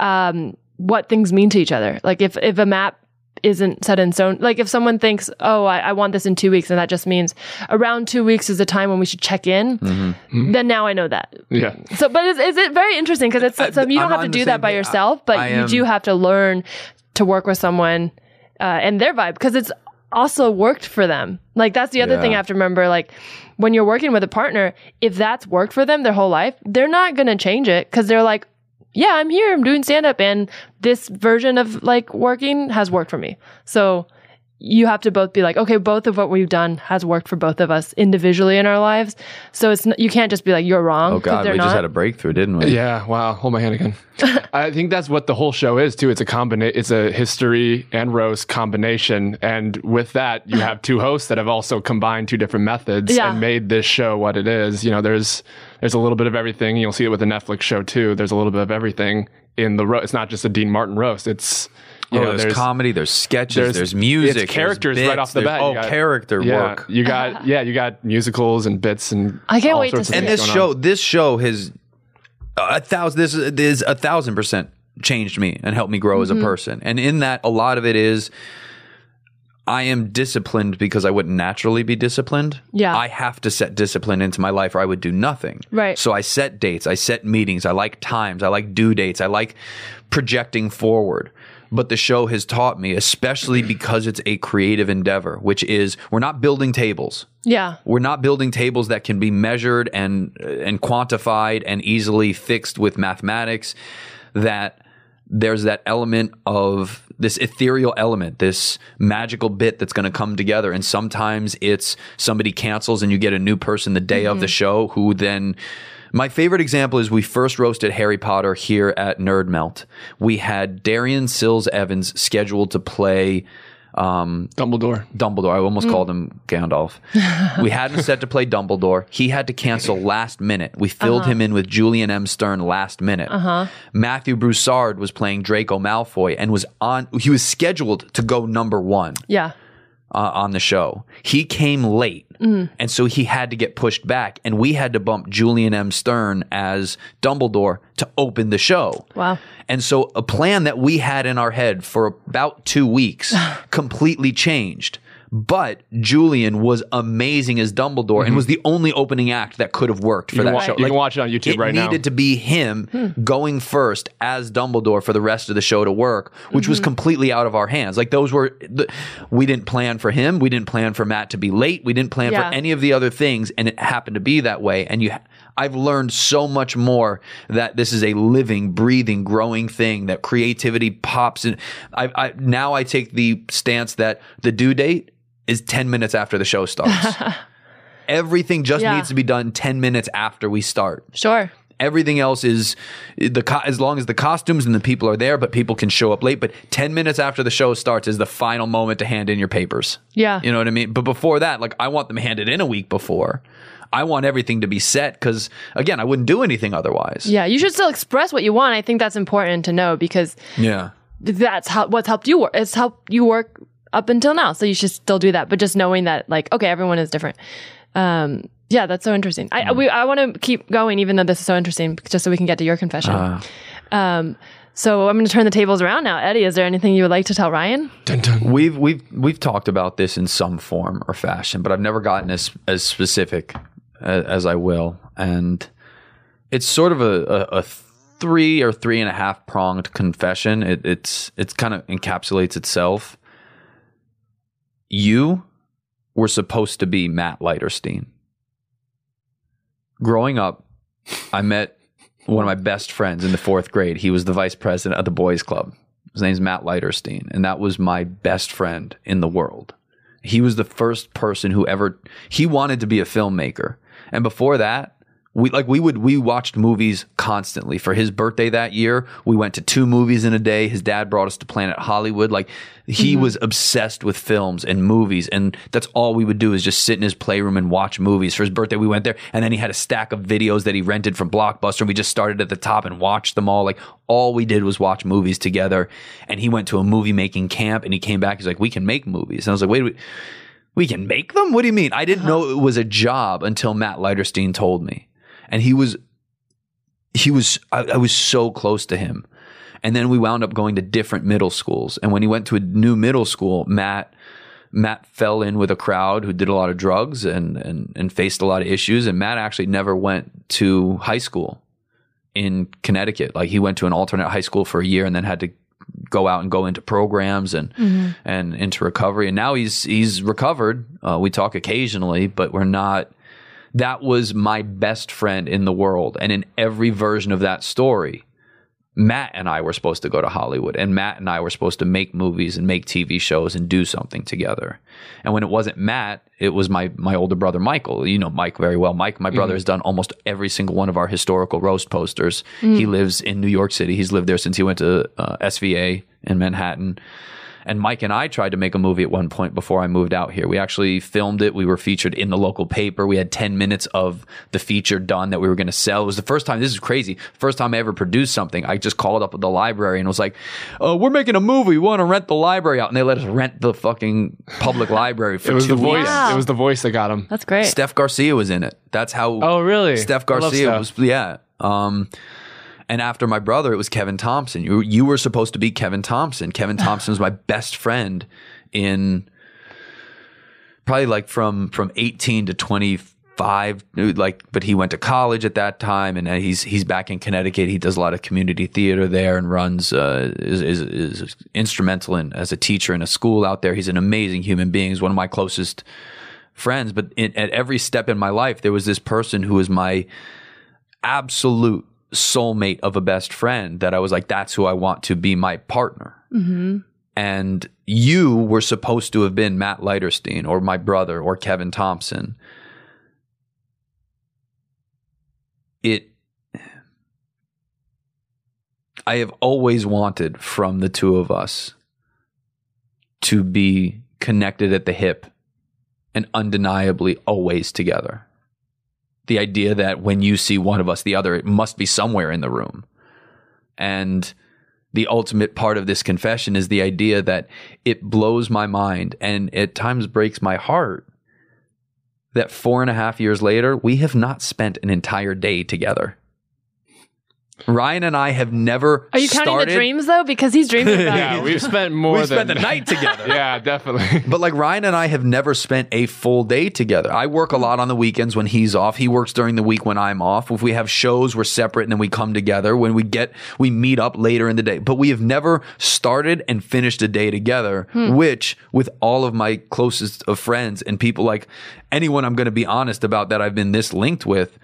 um, what things mean to each other. Like if if a map isn't set in stone. Like if someone thinks, oh, I, I, want this in two weeks, and that just means around two weeks is the time when we should check in, mm-hmm. then now I know that. Yeah. So, but is, is it very interesting because it's so you don't I'm have to do that by yourself, but I, you do have to learn to work with someone uh, and their vibe because it's also worked for them. Like that's the other yeah. thing I have to remember. Like when you're working with a partner, if that's worked for them their whole life, they're not going to change it because they're like, yeah, I'm here. I'm doing stand up and this version of like working has worked for me. So you have to both be like, okay, both of what we've done has worked for both of us individually in our lives. So it's you can't just be like you're wrong. Oh God, we not. just had a breakthrough, didn't we? Yeah. Wow. Hold my hand again. [LAUGHS] I think that's what the whole show is too. It's a combina- It's a history and roast combination, and with that, you have two hosts that have also combined two different methods yeah. and made this show what it is. You know, there's there's a little bit of everything. You'll see it with the Netflix show too. There's a little bit of everything in the roast. It's not just a Dean Martin roast. It's you oh, know, there's, there's, comedy, there's sketches, there's, there's music, it's characters bits, right off the bat. Oh, got, character yeah, work. You got [LAUGHS] yeah, you got musicals and bits and I can't wait to see. And this show, on. this show has a thousand. This is a thousand percent changed me and helped me grow mm-hmm. as a mm-hmm. person. And in that, a lot of it is. I am disciplined because I wouldn't naturally be disciplined. Yeah. I have to set discipline into my life or I would do nothing. Right. So I set dates, I set meetings, I like times, I like due dates, I like projecting forward but the show has taught me, especially because it's a creative endeavor, which is we're not building tables. Yeah. We're not building tables that can be measured and and quantified and easily fixed with mathematics that there's that element of this ethereal element, this magical bit that's going to come together. And sometimes it's somebody cancels and you get a new person the day mm-hmm. of the mm-hmm. show who then my favorite example is we first roasted Harry Potter here at Nerd Melt. We had Darian Sills Evans scheduled to play um, Dumbledore. Dumbledore. I almost mm. called him Gandalf. [LAUGHS] we had him set to play Dumbledore. He had to cancel last minute. We filled uh-huh. him in with Julian M. Stern last minute. Uh-huh. Matthew Broussard was playing Draco Malfoy and was on. He was scheduled to go number one. Yeah. Uh, on the show. He came late Mm. And so he had to get pushed back, and we had to bump Julian M. Stern as Dumbledore to open the show. Wow. And so a plan that we had in our head for about two weeks [SIGHS] completely changed. But Julian was amazing as Dumbledore mm-hmm. and was the only opening act that could have worked for that wa- show. You like, can watch it on YouTube it right now. It needed to be him hmm. going first as Dumbledore for the rest of the show to work, which mm-hmm. was completely out of our hands. Like those were, the, we didn't plan for him. We didn't plan for Matt to be late. We didn't plan yeah. for any of the other things, and it happened to be that way. And you, I've learned so much more that this is a living, breathing, growing thing. That creativity pops, and I, I now I take the stance that the due date is 10 minutes after the show starts. [LAUGHS] Everything just yeah. needs to be done 10 minutes after we start. Sure. Everything else is the co- as long as the costumes and the people are there, but people can show up late. But ten minutes after the show starts is the final moment to hand in your papers. Yeah, you know what I mean. But before that, like I want them handed in a week before. I want everything to be set because again, I wouldn't do anything otherwise. Yeah, you should still express what you want. I think that's important to know because yeah, that's how what's helped you work. It's helped you work up until now. So you should still do that. But just knowing that, like, okay, everyone is different. Um, yeah, that's so interesting. I we I want to keep going, even though this is so interesting, just so we can get to your confession. Uh. Um, so I'm going to turn the tables around now. Eddie, is there anything you would like to tell Ryan? Dun, dun. We've we've we've talked about this in some form or fashion, but I've never gotten as as specific as, as I will, and it's sort of a, a, a three or three and a half pronged confession. It, it's it's kind of encapsulates itself you were supposed to be Matt Leiterstein. Growing up, I met one of my best friends in the fourth grade. He was the vice president of the boys club. His name's Matt Leiterstein, and that was my best friend in the world. He was the first person who ever he wanted to be a filmmaker. And before that, we like we would we watched movies constantly. For his birthday that year we went to two movies in a day. His dad brought us to planet hollywood. Like he mm-hmm. was obsessed with films and movies and that's all we would do is just sit in his playroom and watch movies. For his birthday we went there and then he had a stack of videos that he rented from blockbuster and we just started at the top and watched them all. Like all we did was watch movies together and he went to a movie making camp and he came back. He's like we can make movies. And i was like wait, wait we can make them? What do you mean? I didn't uh-huh. know it was a job until matt leiterstein told me and he was he was I, I, was so close to him And then we wound up going to different middle schools. And when he went to a new middle school, Matt Matt fell in with a crowd who did a lot of drugs and, and, and faced a lot of issues. And Matt actually never went to high school in Connecticut. Like he went to an alternate high school for a year and then had to go out and go into programs and mm-hmm. and into recovery. And now he's he's recovered. Uh, we talk occasionally, but we're not. That was my best friend in the world, and in every version of that story, Matt and I were supposed to go to Hollywood, and Matt and I were supposed to make movies and make TV shows and do something together. And when it wasn't Matt, it was my my older brother Michael. You know Mike very well. Mike, my brother, mm. has done almost every single one of our historical roast posters. Mm. He lives in New York City. He's lived there since he went to uh, SVA in Manhattan. And Mike and I tried to make a movie at one point before I moved out here. We actually filmed it. We were featured in the local paper. We had 10 minutes of the feature done that we were going to sell. It was the first time, this is crazy, first time I ever produced something. I just called up the library and was like, oh, we're making a movie. We want to rent the library out. And they let us rent the fucking public library for it was two the voice. Wow. It was the voice that got him. That's great. Steph Garcia was in it. That's how. Oh, really? Steph Garcia Steph. was, yeah. Um, and after my brother, it was Kevin Thompson. You, you were supposed to be Kevin Thompson. Kevin [SIGHS] Thompson was my best friend in probably like from from 18 to 25 like but he went to college at that time and he's he's back in Connecticut he does a lot of community theater there and runs uh, is, is, is instrumental in as a teacher in a school out there he's an amazing human being he's one of my closest friends but in, at every step in my life there was this person who was my absolute soulmate of a best friend that I was like, that's who I want to be my partner. Mm-hmm. And you were supposed to have been Matt Leiterstein or my brother or Kevin Thompson. It, I have always wanted from the two of us to be connected at the hip and undeniably always together the idea that when you see one of us, the other, it must be somewhere in the room. And the ultimate part of this confession is the idea that it blows my mind and at times breaks my heart that four and a half years later, we have not spent an entire day together. Ryan and I have never. Are you started, counting the dreams though? Because he's dreaming [LAUGHS] about yeah, it. we've spent more. We than, spent the night together. [LAUGHS] yeah, definitely. But like Ryan and I have never spent a full day together. I work a lot on the weekends when he's off. He works during the week when I'm off. If we have shows, we're separate and then we come together. When we get, we meet up later in the day. But we have never started and finished a day together, hmm. which with all of my closest of friends and people like anyone I'm going to be honest about that I've been this linked with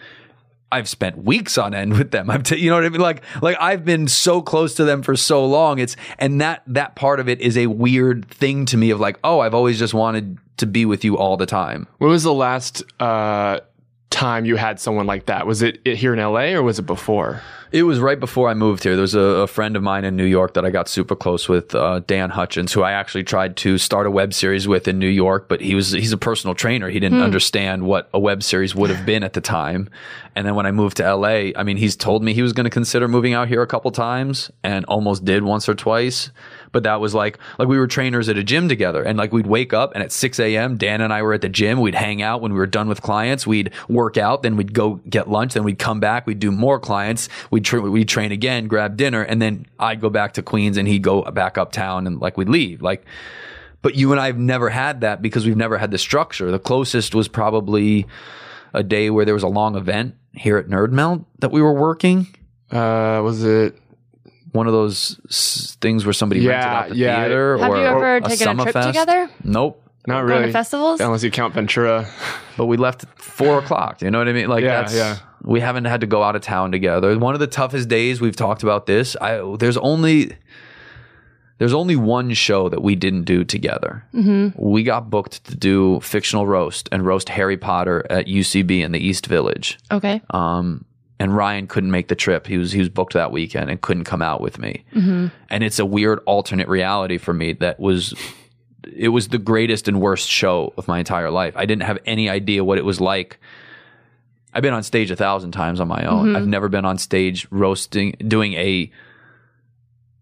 I've spent weeks on end with them. I'm, t- you know what I mean? Like, like I've been so close to them for so long. It's, and that, that part of it is a weird thing to me of like, oh, I've always just wanted to be with you all the time. When was the last, uh, time you had someone like that? Was it here in LA or was it before? It was right before I moved here. There was a, a friend of mine in New York that I got super close with, uh, Dan Hutchins, who I actually tried to start a web series with in New York, but he was he's a personal trainer. He didn't hmm. understand what a web series would have been at the time. And then when I moved to LA, I mean, he's told me he was going to consider moving out here a couple times and almost did once or twice but that was like like we were trainers at a gym together, and like we'd wake up and at 6 a.m. Dan and I were at the gym. We'd hang out when we were done with clients. We'd work out, then we'd go get lunch, then we'd come back. We'd do more clients. We'd tra- we'd train again, grab dinner, and then I'd go back to Queens, and he'd go back uptown, and like we'd leave like. But you and I have never had that because we've never had the structure. The closest was probably a day where there was a long event here at Nerd Melt that we were working. Uh, was it one of those s- things where somebody rented Yeah, out the yeah. theater Have or you ever a taken a summer trip fest? together? Nope. not Going to really festivals? unless you count Ventura. [LAUGHS] But we left at four o'clock. You know what I mean? Like Yeah, that's yeah. we haven't had to go out of town together. One of the toughest days we've talked about this. I there's only there's only one show that we didn't do together. Mm-hmm. We got booked to do fictional roast and roast Harry Potter at UCB in the East Village. Okay. Um, and Ryan couldn't make the trip. He was he was booked that weekend and couldn't come out with me. Mm-hmm. And it's a weird alternate reality for me that was it was the greatest and worst show of my entire life. I didn't have any idea what it was like. I've been on stage a thousand times on my own. I've never been on stage roasting doing a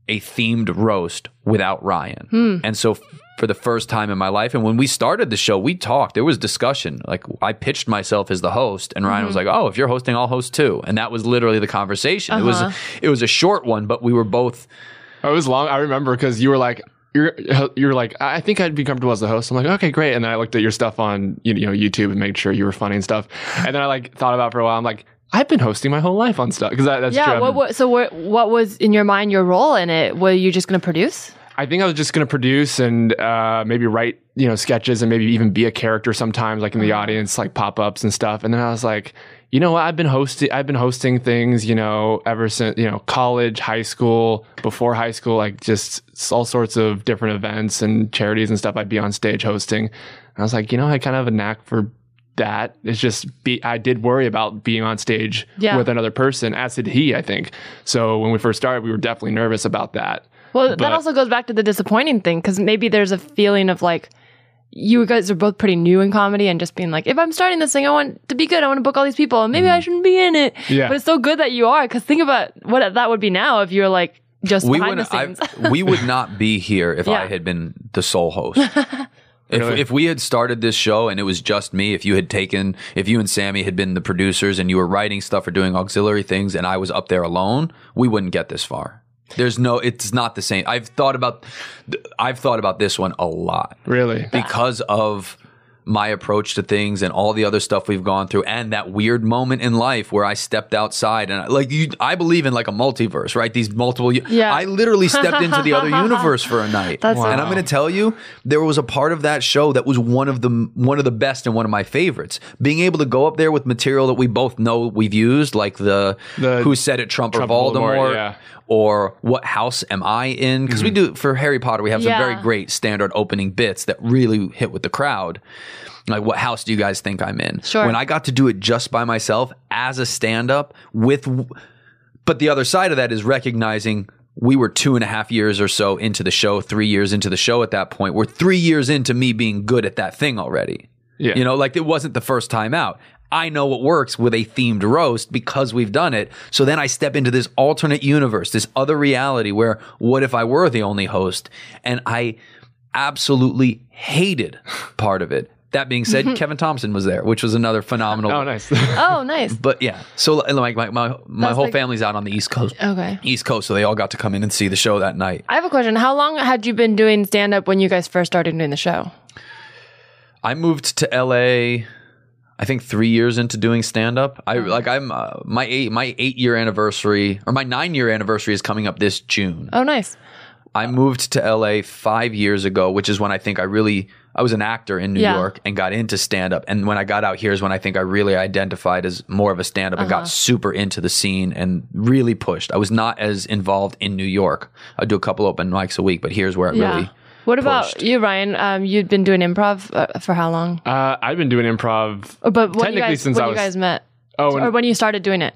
a themed roast without Ryan. And so for the first time in my life, and when we started the show, we talked. There was discussion. Like I pitched myself as the host, and Ryan was mm-hmm. like, "Oh, if you're hosting, I'll host too." And that was literally the conversation. It was uh-huh. it was a short one, but we were both. Oh, it was long. I remember because you were like, you're you're like, I think I'd be comfortable as the host. I'm like, okay, great. And then I looked at your stuff on you know YouTube and made sure you were funny and stuff. And then I like thought about it for a while. I'm like, I've been hosting my whole life on stuff because that, that's Yeah. true. What, what, so what, what was in your mind your role in it? Were you just going to produce? I think I was just going to produce and uh, maybe write, you know, sketches and maybe even be a character sometimes, like in the audience, like pop ups and stuff. And then I was like, you know what? I've been hosting, I've been hosting things, you know, ever since you know college, high school, before high school, like just all sorts of different events and charities and stuff. I'd be on stage hosting. And I was like, you know, I kind of have a knack for that. It's just be. I did worry about being on stage Yeah. with another person, as did he. I think so. When we first started, we were definitely nervous about that. Well, But- that also goes back to the disappointing thing because maybe there's a feeling of like, you guys are both pretty new in comedy and just being like, if I'm starting this thing, I want to be good. I want to book all these people and maybe I shouldn't be in it. Mm-hmm. Yeah. But it's so good that you are because think about what that would be now if you're like just We behind the scenes. I, [LAUGHS] we would not be here if I had been the sole host. [LAUGHS] If, Really? if we had started this show and it was just me, if you had taken, if you and Sammy had been the producers and you were writing stuff or doing auxiliary things and I was up there alone, we wouldn't get this far. There's no, it's not the same. I've thought about, I've thought about this one a lot Really, because of my approach to things and all the other stuff we've gone through and that weird moment in life where I stepped outside and I- like you I believe in like a multiverse right these multiple Yeah. I literally stepped into the other [LAUGHS] universe for a night That's and I'm going to tell you there was a part of that show that was one of the one of the best and one of my favorites being able to go up there with material that we both know we've used like the, The who said it Trump, Trump or Voldemort, Voldemort, yeah. Or what house am I in because we mm-hmm. do for Harry Potter we have some very great standard opening bits that really hit with the crowd. Like, what house do you guys think I'm in? Sure. When I got to do it just by myself as a stand up with, but the other side of that is recognizing we were two and a half years or so into the show, three years into the show at that point. We're three years into me being good at that thing already. Yeah. You know, like it wasn't the first time out. I know what works with a themed roast because we've done it. So then I step into this alternate universe, this other reality where what if I were the only host? And I absolutely hated part of it. That being said, [LAUGHS] Kevin Thompson was there, which was another phenomenal. oh nice. [LAUGHS] oh, nice. But yeah, so like my my, my That's whole like- family's out on the East Coast. Okay. East Coast, so they all got to come in and see the show that night. I have a question. How long had you been doing stand up when you guys first started doing the show? I moved to LA. I think three years into doing stand up. I like I'm uh, my eight my eight year anniversary or my nine year anniversary is coming up this June. Oh, nice. I moved to LA five years ago, which is when I think I really I was an actor in New Yeah. York and got into stand up. And when I got out here is when I think I really identified as more of a stand up and Uh-huh. got super into the scene and really pushed. I was not as involved in New York. I do a couple open mics a week, but here's where it Yeah. really What about pushed. you, Ryan? Um, you'd been doing improv uh, for how long? Uh, I've been doing improv but when you technically guys, since when I you was. guys met, oh, or when you started doing it?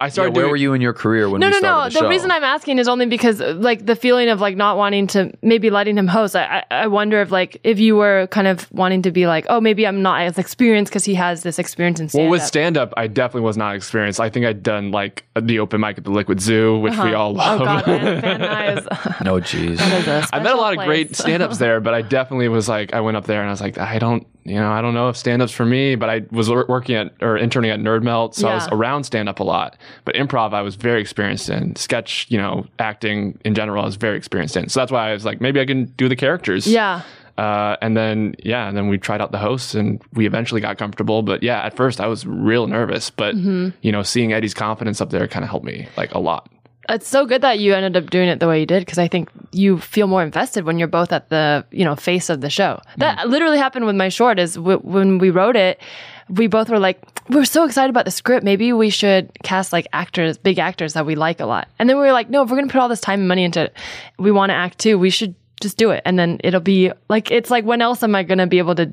I Yeah, started where doing. were you in your career when No, we no, no. started The, the, reason I'm asking is only because, like, the feeling of like not wanting to maybe letting him host. I, I, I wonder if like if you were kind of wanting to be like, oh, maybe I'm not as experienced because he has this experience in Stand-up. Well, with stand up, I definitely was not experienced. I think I'd done like the open mic at the Liquid Zoo, which we uh-huh. all oh, love. Oh God, [LAUGHS] Van, Van [LAUGHS] no, jeez. I met a lot of great place. [LAUGHS] stand ups there, but I definitely was like, I went up there and I was like, I don't, you know, I don't know if stand up's for me, but I was working at or interning at Nerd Melt, so I was around stand up a lot. But improv, I was very experienced in. Sketch, you know, acting in general, I was very experienced in. So that's why I was like, maybe I can do the characters. Yeah. Uh, and then yeah, and then we tried out the hosts and we eventually got comfortable. But yeah, at first I was real nervous, but Mm-hmm. you know, seeing Eddie's confidence up there kind of helped me like a lot. It's so good that you ended up doing it the way you did because I think you feel more invested when you're both at the you know face of the show. That literally happened with my short. Is w- when we wrote it, we both were like, we're so excited about the script. Maybe we should cast like actors, big actors that we like a lot. And then we were like, no, if we're gonna put all this time and money into it, we want to act too. We should just do it, and then it'll be like it's like when else am I gonna be able to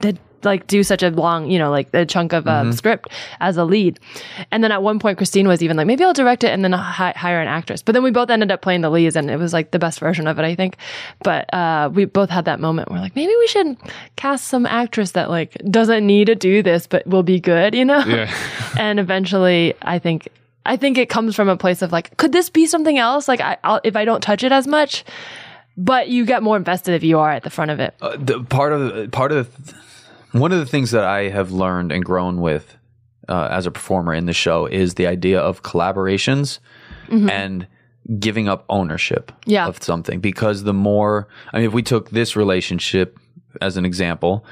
to like do such a long, you know, like a chunk of um, script as a lead. And then at one point, Christine was even like, maybe I'll direct it and then hi- hire an actress. But then we both ended up playing the leads and it was like the best version of it, I think. But uh, we both had that moment where like, maybe we should cast some actress that like doesn't need to do this, but will be good, you know? Yeah. [LAUGHS] and eventually, I think I think it comes from a place of like, could this be something else? Like, I, I'll, if I don't touch it as much, but you get more invested if you are at the front of it. Uh, the part of part of the, one of the things that I have learned and grown with uh, as a performer in the show is the idea of collaborations and giving up ownership Yeah. of something. Because the more, I mean, if we took this relationship as an example,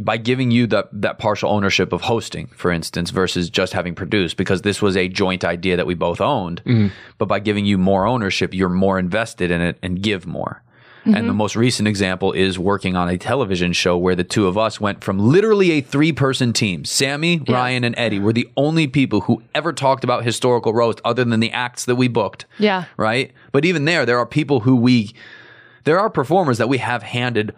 by giving you that that partial ownership of hosting, for instance, versus just having produced, because this was a joint idea that we both owned, mm-hmm. but by giving you more ownership, you're more invested in it and give more. And the mm-hmm. most recent example is working on a television show where the two of us went from literally a three person team. Sammy, Ryan, and Eddie were the only people who ever talked about historical roast other than the acts that we booked Yeah. right? But even there, there are people who we, there are performers that we have handed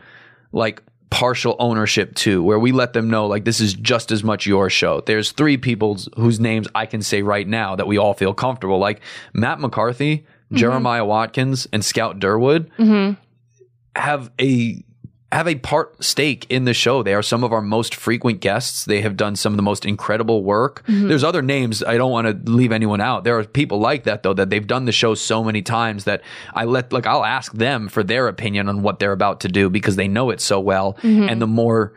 like partial ownership to, where we let them know like this is just as much your show. There's three people whose names I can say right now that we all feel comfortable, like Matt McCarthy, mm-hmm. Jeremiah Watkins, and Scout Durwood mm-hmm. have a have a part stake in the show. They are some of our most frequent guests. They have done some of the most incredible work. Mm-hmm. There's other names. I don't want to leave anyone out. There are people like that though that they've done the show so many times that I let like I'll ask them for their opinion on what they're about to do because they know it so well. Mm-hmm. And the more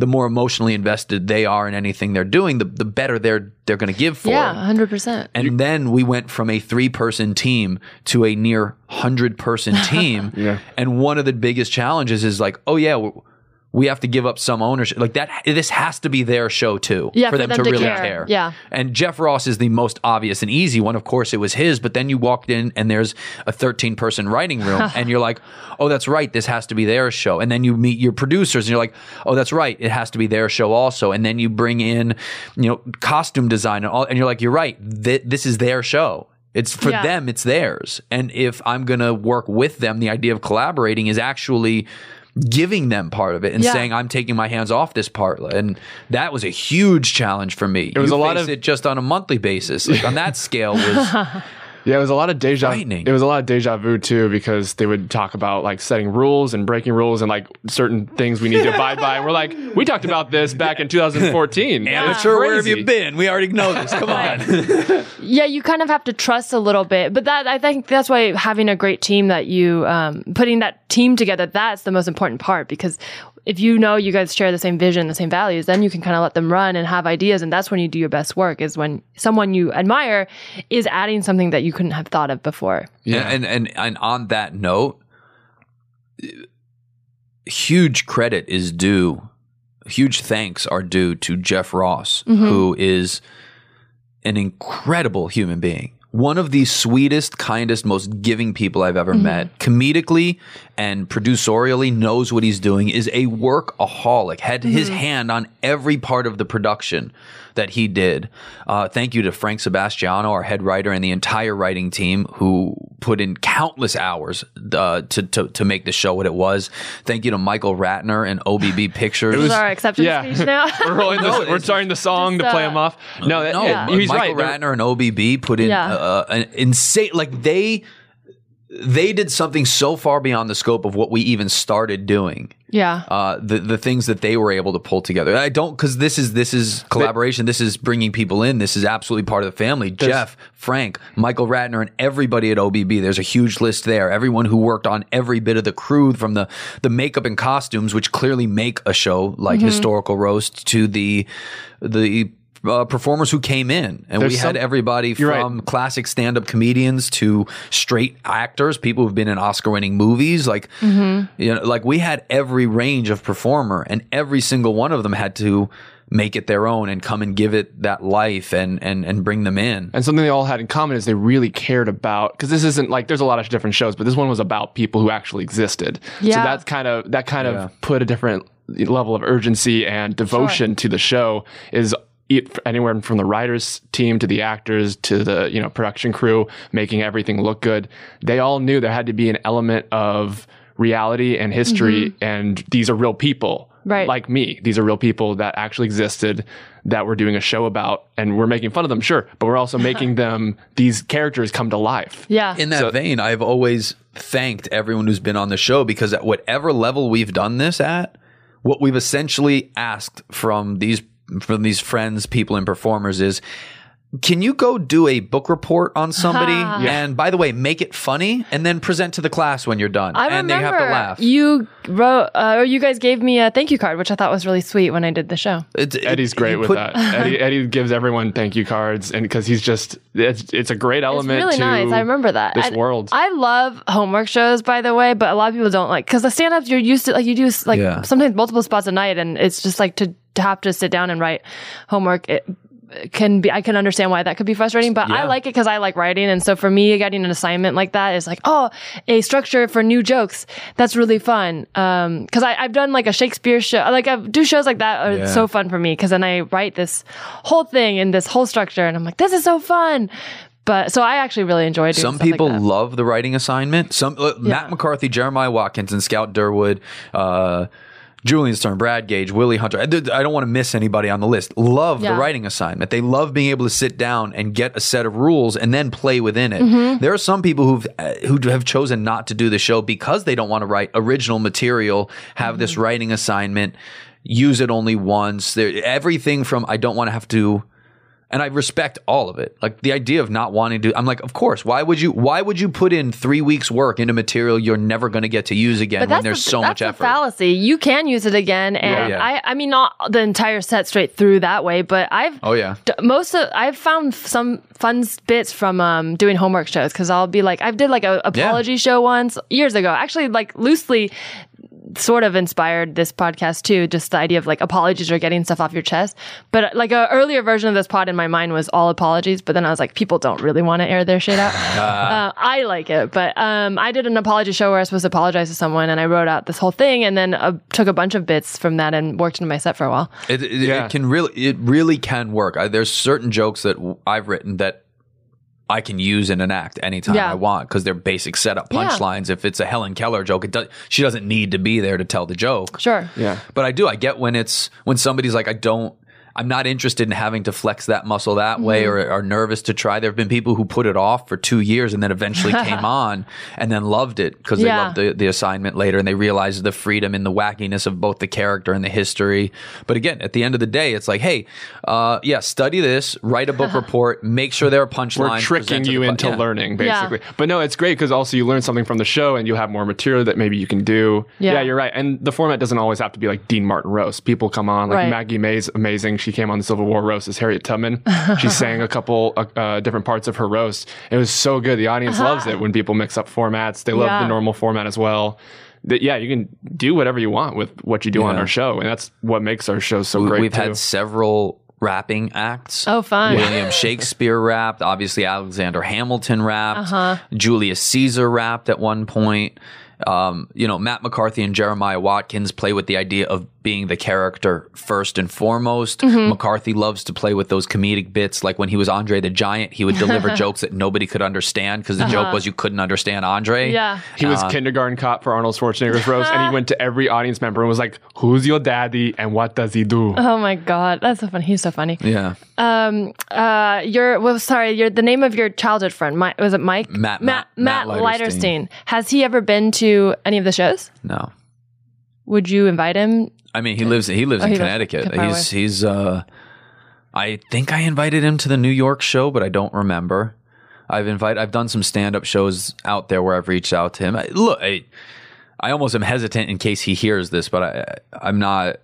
the more emotionally invested they are in anything they're doing, the, the better they're they're going to give for Yeah, it. hundred percent. And then we went from a three person team to a near hundred person [LAUGHS] team. Yeah. And one of the biggest challenges is like, oh yeah, w- we have to give up some ownership. Like that, this has to be their show too. Yeah, for for them, them to to really care. care. Yeah. And Jeff Ross is the most obvious and easy one. Of course, it was his. But then you walked in and there's a 13 person writing room, [LAUGHS] and you're like, oh, that's right, this has to be their show. And then you meet your producers, and you're like, oh, that's right, it has to be their show also. And then you bring in, you know, costume design and all, and you're like, you're right, th- this is their show. It's for Yeah. them, it's theirs. And if I'm going to work with them, the idea of collaborating is actually giving them part of it and Yeah. saying I'm taking my hands off this part. And that was a huge challenge for me. It was you a lot of- it just on a monthly basis. Like on that scale was [LAUGHS] Yeah, it was a lot of deja. Frightening. It was a lot of deja vu too, because they would talk about like setting rules and breaking rules and like certain things we need to abide by. And we're like, we talked about this back in 2014. amateur. Where have you been? We already know this. Come on. [LAUGHS] Yeah, you kind of have to trust a little bit, but that I think that's why having a great team that you um, putting that team together that's the most important part because if you know you guys share the same vision, the same values, then you can kind of let them run and have ideas, and that's when you do your best work. Is when someone you admire is adding something that you couldn't have thought of before. Yeah. And, and and on that note, huge credit is due. Huge thanks are due to Jeff Ross, mm-hmm. who is an incredible human being. One of the sweetest, kindest, most giving people I've ever mm-hmm. met. Comedically and producerially knows what he's doing, is a workaholic, had his hand on every part of the production that he did. Uh, thank you to Frank Sebastiano, our head writer, and the entire writing team who put in countless hours uh, to, to to make the show what it was. Thank you to Michael Ratner and OBB [LAUGHS] Pictures. This is our acceptance yeah. speech now. [LAUGHS] We're, rolling [LAUGHS] No, this, we're starting the song Just, to play uh, him off. No, that, No, yeah, he's Michael right. Ratner and OBB put in Yeah. uh, an insane. Like they, they did something so far beyond the scope of what we even started doing. yeah. Uh, the the things that they were able to pull together. I don't because this is this is collaboration. This is bringing people in. This is absolutely part of the family. Jeff, Frank, Michael Ratner, and everybody at OBB. There's a huge list there. Everyone who worked on every bit of the crew, from the the makeup and costumes, which clearly make a show like historical roast, to the the uh, performers who came in, and There's we had some- everybody You're right. from classic stand-up comedians to straight actors, people who've been in Oscar-winning movies. Like, you know, like we had every range of performer, and every single one of them had to make it their own and come and give it that life and and and bring them in. And something they all had in common is they really cared about because this isn't like there's a lot of different shows, but this one was about people who actually existed. So Yeah. that's kind of that kind of put a different level of urgency and devotion to the show. Is it, anywhere from the writers team to the actors to the you know production crew making everything look good. They all knew there had to be an element of reality and history, mm-hmm. and these are real people. Right. Like me. These are real people that actually existed that we're doing a show about and we're making fun of them, sure, but we're also [LAUGHS] making them these characters come to life. yeah. In that vein, I've always thanked everyone who's been on the show because at whatever level we've done this at, what we've essentially asked from these from these friends, people, and performers is can you go do a book report on somebody? [LAUGHS] And by the way, make it funny and then present to the class when you're done. I and remember they have to laugh. you wrote, uh, or you guys gave me a thank you card, which I thought was really sweet when I did the show. It's- Eddie's great with put- that. Eddie, [LAUGHS] Eddie gives everyone thank you cards, and because he's just it's, it's a great It's element. really to nice. I remember that. this And world. I love homework shows, by the way, but a lot of people don't like because the stand ups you're used to like you do like Yeah. sometimes multiple spots a night, and it's just like to, to have to sit down and write homework. It, can be I can understand why that could be frustrating, but I like it because I like writing, and so for me, getting an assignment like that is like, oh, a structure for new jokes. That's really fun. Um, because I I've done like a Shakespeare show, like I do shows like that are Yeah. so fun for me because then I write this whole thing in this whole structure, and I'm like, this is so fun. But so I actually really enjoy doing Some like people that. love the writing assignment. Some uh, Matt McCarthy, Jeremiah Watkins, and Scout Durwood, uh, Julian Stern, Brad Gage, Willie Hunter. I, don't want to miss anybody on the list. Love Yeah. the writing assignment. They love being able to sit down and get a set of rules and then play within it. Mm-hmm. There are some people who've uh, who have chosen not to do the show because they don't want to write original material, have this Mm-hmm. writing assignment, use it only once. There, everything from I don't want to have to and I respect all of it. Like the idea of not wanting to. I'm like, of course. Why would you? Why would you put in three weeks work into material you're never going to get to use again when there's the, so much effort? fallacy. You can use it again, and Yeah. I, I mean, not the entire set straight through that way, but I've Oh yeah. d- most of I've found some fun bits from um, doing homework shows because I'll be like I did like a apology show once years ago, actually like loosely sort of inspired this podcast too. Just the idea of like apologies or getting stuff off your chest. But like a earlier version of this pod in my mind was all apologies. But then I was like, people don't really want to air their shit out. [LAUGHS] uh, I like it, but um, I did an apology show where I was supposed to apologize to someone, and I wrote out this whole thing, and then uh, took a bunch of bits from that and worked into my set for a while. It, it, Yeah. it can really, it really can work. I, there's certain jokes that I've written that I can use in an act anytime Yeah. I want because they're basic setup Yeah. punchlines. If it's a Helen Keller joke, it does, she doesn't need to be there to tell the joke. Sure. yeah. But I do. I get when it's when somebody's like, I don't. I'm not interested in having to flex that muscle that way Mm-hmm. or are nervous to try. There have been people who put it off for two years and then eventually [LAUGHS] came on and then loved it because they loved the, the assignment later and they realized the freedom and the wackiness of both the character and the history. But again, at the end of the day, it's like, hey, uh, yeah, study this, write a book [LAUGHS] report, make sure there are punchlines. We're tricking you into yeah. learning, Yeah. basically. But no, it's great because also you learn something from the show and you have more material that maybe you can do. Yeah. you're right. And the format doesn't always have to be like Dean Martin roast. People come on, like Right. Maggie May's amazing. She came on the Civil War roast as Harriet Tubman. she [LAUGHS] sang a couple uh, uh, different parts of her roast. It was so good. The audience loves it when people mix up formats. They love Yeah. the normal format as well. That yeah, you can do whatever you want with what you do on our show, and that's what makes our show so great. We've too. had several rapping acts. Oh, fun. William Shakespeare rapped. Obviously, Alexander Hamilton rapped. Uh-huh. Julius Caesar rapped at one point. Um, you know, Matt McCarthy and Jeremiah Watkins play with the idea of being the character first and foremost. Mm-hmm. McCarthy loves to play with those comedic bits. Like when he was Andre the Giant, he would deliver [LAUGHS] jokes that nobody could understand because the joke was you couldn't understand Andre. Uh-huh. Yeah. He was kindergarten cop for Arnold Schwarzenegger's [LAUGHS] roast, and he went to every audience member and was like, "Who's your daddy and what does he do?" Oh my god, that's so funny. He's so funny. Yeah. Um, uh, your well, sorry, your the name of your childhood friend, Mike, was it Mike? Matt- Matt, Matt- Matt Matt Leiterstein. Has he ever been to any of the shows? No. Would you invite him? I mean, he lives he lives Oh, in he Connecticut. far He's he's uh I think I invited him to the New York show, but I don't remember. I've invited I've done some stand-up shows out there where I've reached out to him. I, look, I, I almost am hesitant in case he hears this, but I I'm not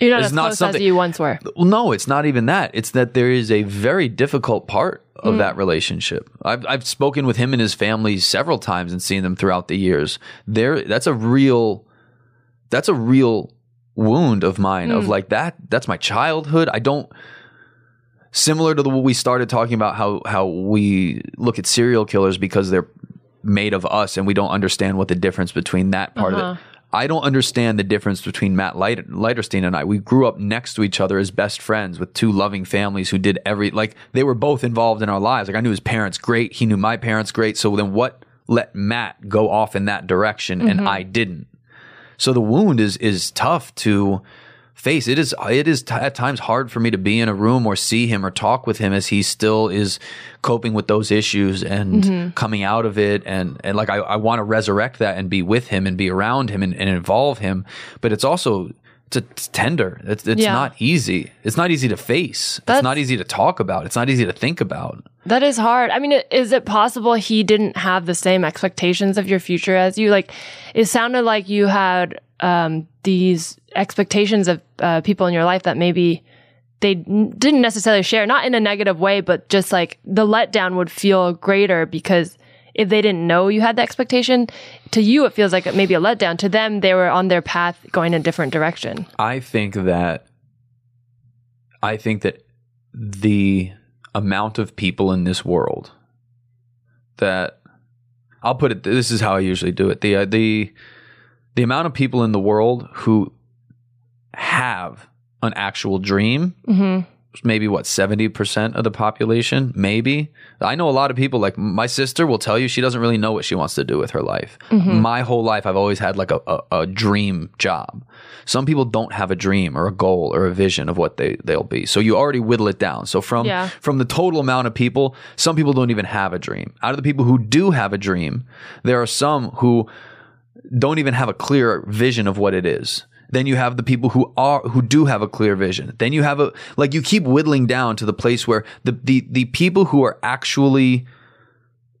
You're not It's as not close as something- you once were. well, no, it's not even that. It's that there is a very difficult part of that relationship. I've I've spoken with him and his family several times and seen them throughout the years. There, that's a real, that's a real wound of mine. Hmm. Of like that. That's my childhood. I don't. Similar to the what we started talking about how how we look at serial killers because they're made of us and we don't understand what the difference between that part of Uh-huh. it. I don't understand the difference between Matt Leit- Leiterstein and I. We grew up next to each other as best friends with two loving families who did every like they were both involved in our lives. Like I knew his parents great, he knew my parents great. So then what let Matt go off in that direction and I didn't? So the wound is is tough to face. It is it is t- at times hard for me to be in a room or see him or talk with him as he still is coping with those issues and mm-hmm. coming out of it and and like I, I want to resurrect that and be with him and be around him and, and involve him. But it's also it's tender. It's, it's Yeah. not easy. It's not easy to face. That's- it's not easy to talk about. It's not easy to think about. That is hard. I mean, is it possible he didn't have the same expectations of your future as you? Like, it sounded like you had um, these expectations of uh, people in your life that maybe they didn't necessarily share, not in a negative way, but just like the letdown would feel greater because if they didn't know you had the expectation, to you it feels like maybe a letdown. To them, they were on their path going in a different direction. I think that I think that the amount of people in this world that I'll put it this is how I usually do it. The uh, the the amount of people in the world who have an actual dream hmm maybe what 70% of the population? Maybe. I know a lot of people like my sister will tell you she doesn't really know what she wants to do with her life. Mm-hmm. My whole life i've always had like a, a, a dream job. Some people don't have a dream or a goal or a vision of what they, they'll be. So you already whittle it down. So from Yeah. from the total amount of people some people don't even have a dream. Out of the people who do have a dream there are some who don't even have a clear vision of what it is. Then you have the people who are who do have a clear vision. Then you have a like you keep whittling down to the place where the the the people who are actually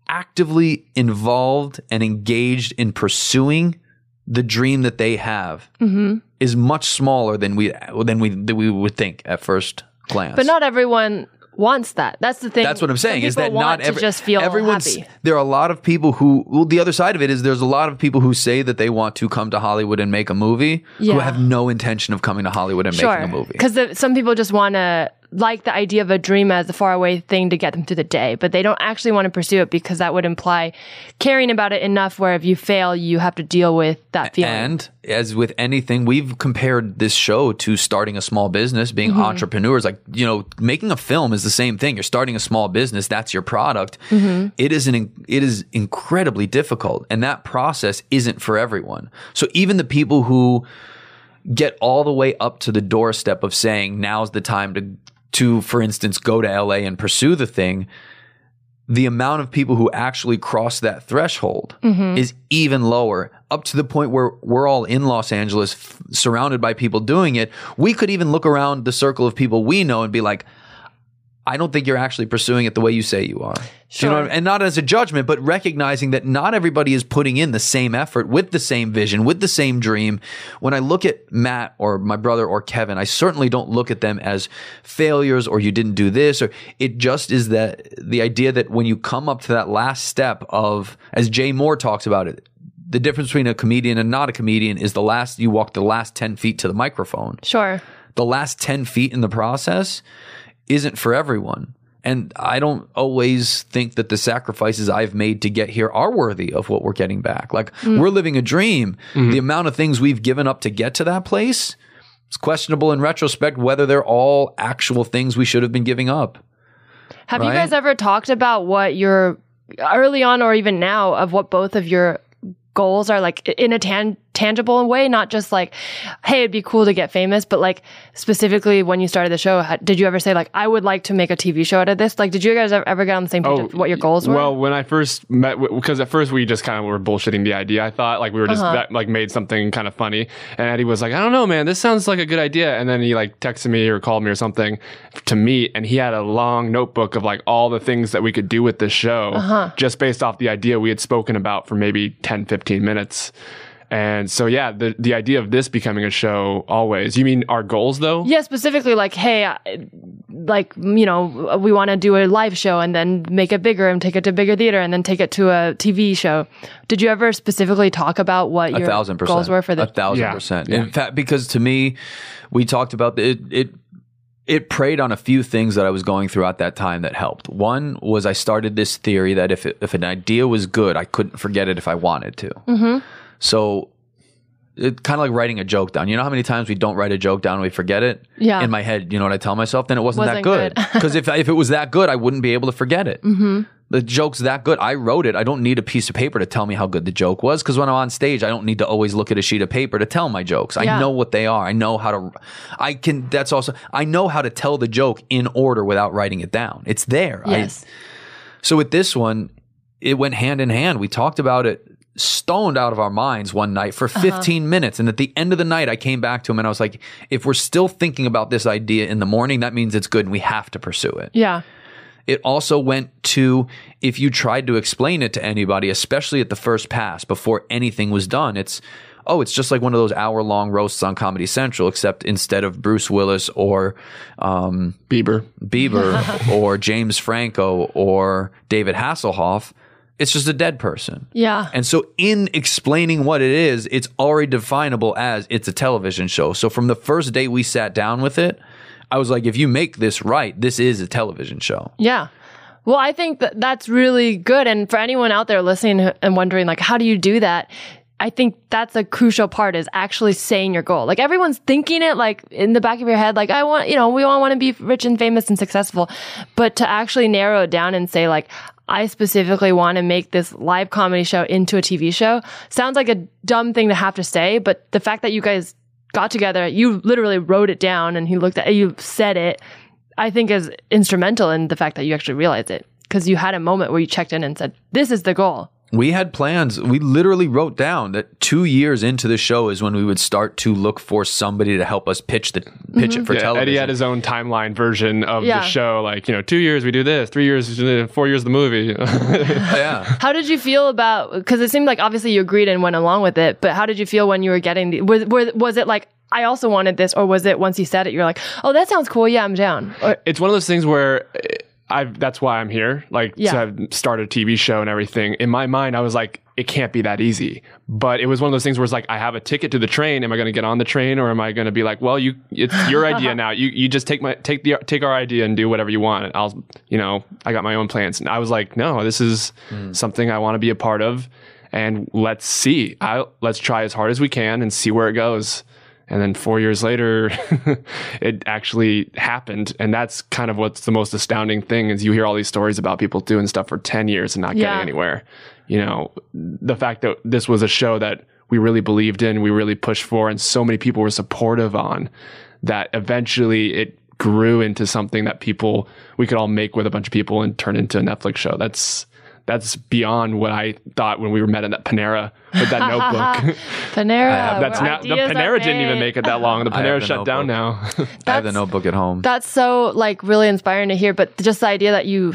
actively involved and engaged in pursuing the dream that they have mm-hmm. is much smaller than we than we than we would think at first glance. But not everyone wants that. That's the thing. That's what I'm saying is that want not to every, just feel everyone's happy. there are a lot of people who well the other side of it is there's a lot of people who say that they want to come to Hollywood and make a movie who have no intention of coming to Hollywood and Sure, making a movie. because some people just want to like the idea of a dream as a faraway thing to get them through the day, but they don't actually want to pursue it because that would imply caring about it enough where if you fail, you have to deal with that feeling. And as with anything, we've compared this show to starting a small business, being Mm-hmm. entrepreneurs. Like, you know, making a film is the same thing. You're starting a small business, that's your product. Mm-hmm. It is an it is incredibly difficult. And that process isn't for everyone. So even the people who get all the way up to the doorstep of saying now's the time to to for instance go to LA and pursue the thing the amount of people who actually cross that threshold mm-hmm. is even lower up to the point where we're all in Los Angeles f- surrounded by people doing it. We could even look around the circle of people we know and be like I don't think you're actually pursuing it the way you say you are. Do You know, I mean? and not as a judgment, but recognizing that not everybody is putting in the same effort with the same vision, with the same dream. When I look at Matt or my brother or Kevin, I certainly don't look at them as failures or you didn't do this or it just is that the idea that when you come up to that last step of, as Jay Mohr talks about it, the difference between a comedian and not a comedian is the last, you walk the last 10 feet to the microphone Sure. the last 10 feet in the process isn't for everyone. And I don't always think that the sacrifices I've made to get here are worthy of what we're getting back. Like mm. we're living a dream. Mm-hmm. The amount of things we've given up to get to that place, it's questionable in retrospect whether they're all actual things we should have been giving up. Have you guys ever talked about what your early on or even now of what both of your goals are like in a tan- tangible way, not just like, hey, it'd be cool to get famous, but like specifically when you started the show, did you ever say like, I would like to make a TV show out of this? Like, did you guys ever get on the same page of what your goals were? Oh, Well, when I first met, because at first we just kind of were bullshitting the idea. I thought like we were just Uh-huh. that, like made something kind of funny, and Eddie was like, "I don't know, man, this sounds like a good idea." And then he like texted me or called me or something to meet, and he had a long notebook of like all the things that we could do with this show, Uh-huh. just based off the idea we had spoken about for maybe 10, 15 minutes. And so, yeah, the the idea of this becoming a show always. You mean our goals though? yeah, specifically like, hey, I- like, you know, we want to do a live show and then make it bigger and take it to bigger theater and then take it to a TV show. Did you ever specifically talk about what A your thousand percent. goals were for the a thousand Yeah. percent. Yeah. In fact, because to me, we talked about the, it. It it preyed on a few things that I was going through at that time that helped. One was I started this theory that if it, if an idea was good, I couldn't forget it if I wanted to. Mm-hmm. So. It's kind of like writing a joke down. You know how many times we don't write a joke down and we forget it? Yeah. In my head, you know what I tell myself? Then it wasn't, that Wasn't good. good. Because if, if it was that good, I wouldn't be able to forget it. Mm-hmm. The joke's that good. I wrote it. I don't need a piece of paper to tell me how good the joke was. Because when I'm on stage, I don't need to always look at a sheet of paper to tell my jokes. I know what they are. I know how to. I can. That's also. I know how to tell the joke in order without writing it down. It's there. I- Yes. so with this one, it went hand in hand. We talked about it stoned out of our minds one night for 15 minutes. And at the end of the night, I came back to him and I was like, if we're still thinking about this idea in the morning, that means it's good and we have to pursue it. Yeah. It also went to if you tried to explain it to anybody, especially at the first pass before anything was done, it's oh, it's just like one of those hour long roasts on Comedy Central, except instead of Bruce Willis or um, Bieber. Bieber [LAUGHS] or James Franco or David Hasselhoff, it's just a dead person. Yeah. And so, in explaining what it is, it's already definable as it's a television show. So, from the first day we sat down with it, I was like, if you make this right, this is a television show. Yeah. Well, I think that that's really good. And for anyone out there listening and wondering, like, how do you do that? I think that's a crucial part is actually saying your goal. Like everyone's thinking it like in the back of your head, like I want, you know, we all want to be rich and famous and successful, but to actually narrow it down and say like, I specifically want to make this live comedy show into a TV show sounds like a dumb thing to have to say, but the fact that you guys got together, you literally wrote it down and he looked at you said it, I think is instrumental in the fact that you actually realized it because you had a moment where you checked in and said, "This is the goal." We had plans. We literally wrote down that two years into the show is when we would start to look for somebody to help us pitch the pitch it mm-hmm. for Yeah, television. Eddie had his own timeline version of Yeah. the show. Like, you know, two years we do this, three years, we do this, four years the movie. [LAUGHS] yeah. How did you feel about? Because it seemed like obviously you agreed and went along with it, but how did you feel when you were getting the? Was was, was it like I also wanted this, or was it once you said it, you're like, oh, that sounds cool, yeah, I'm down. Or, it's one of those things where I that's why I'm here. Like Yeah. to start a TV show and everything. In my mind, I was like, it can't be that easy. But it was one of those things where it's like, I have a ticket to the train. Am I going to get on the train, or am I going to be like, well, you, it's your [LAUGHS] idea now. You you just take my take the take our idea and do whatever you want. And I'll you know I got my own plans. And I was like, no, this is hmm. something I want to be a part of, and let's see. I let's try as hard as we can and see where it goes. And then four years later, [LAUGHS] it actually happened. And that's kind of what's the most astounding thing is you hear all these stories about people doing stuff for 10 years and not Yeah. getting anywhere. You know, the fact that this was a show that we really believed in, we really pushed for, and so many people were supportive on that eventually it grew into something that people, we could all make with a bunch of people and turn into a Netflix show. That's, that's beyond what I thought when we were met in that Panera with that notebook. [LAUGHS] Panera. [LAUGHS] That's where now the Panera didn't even make it that long. The [LAUGHS] Panera the shut down now. I have the notebook at home. That's so like really inspiring to hear, but just the idea that you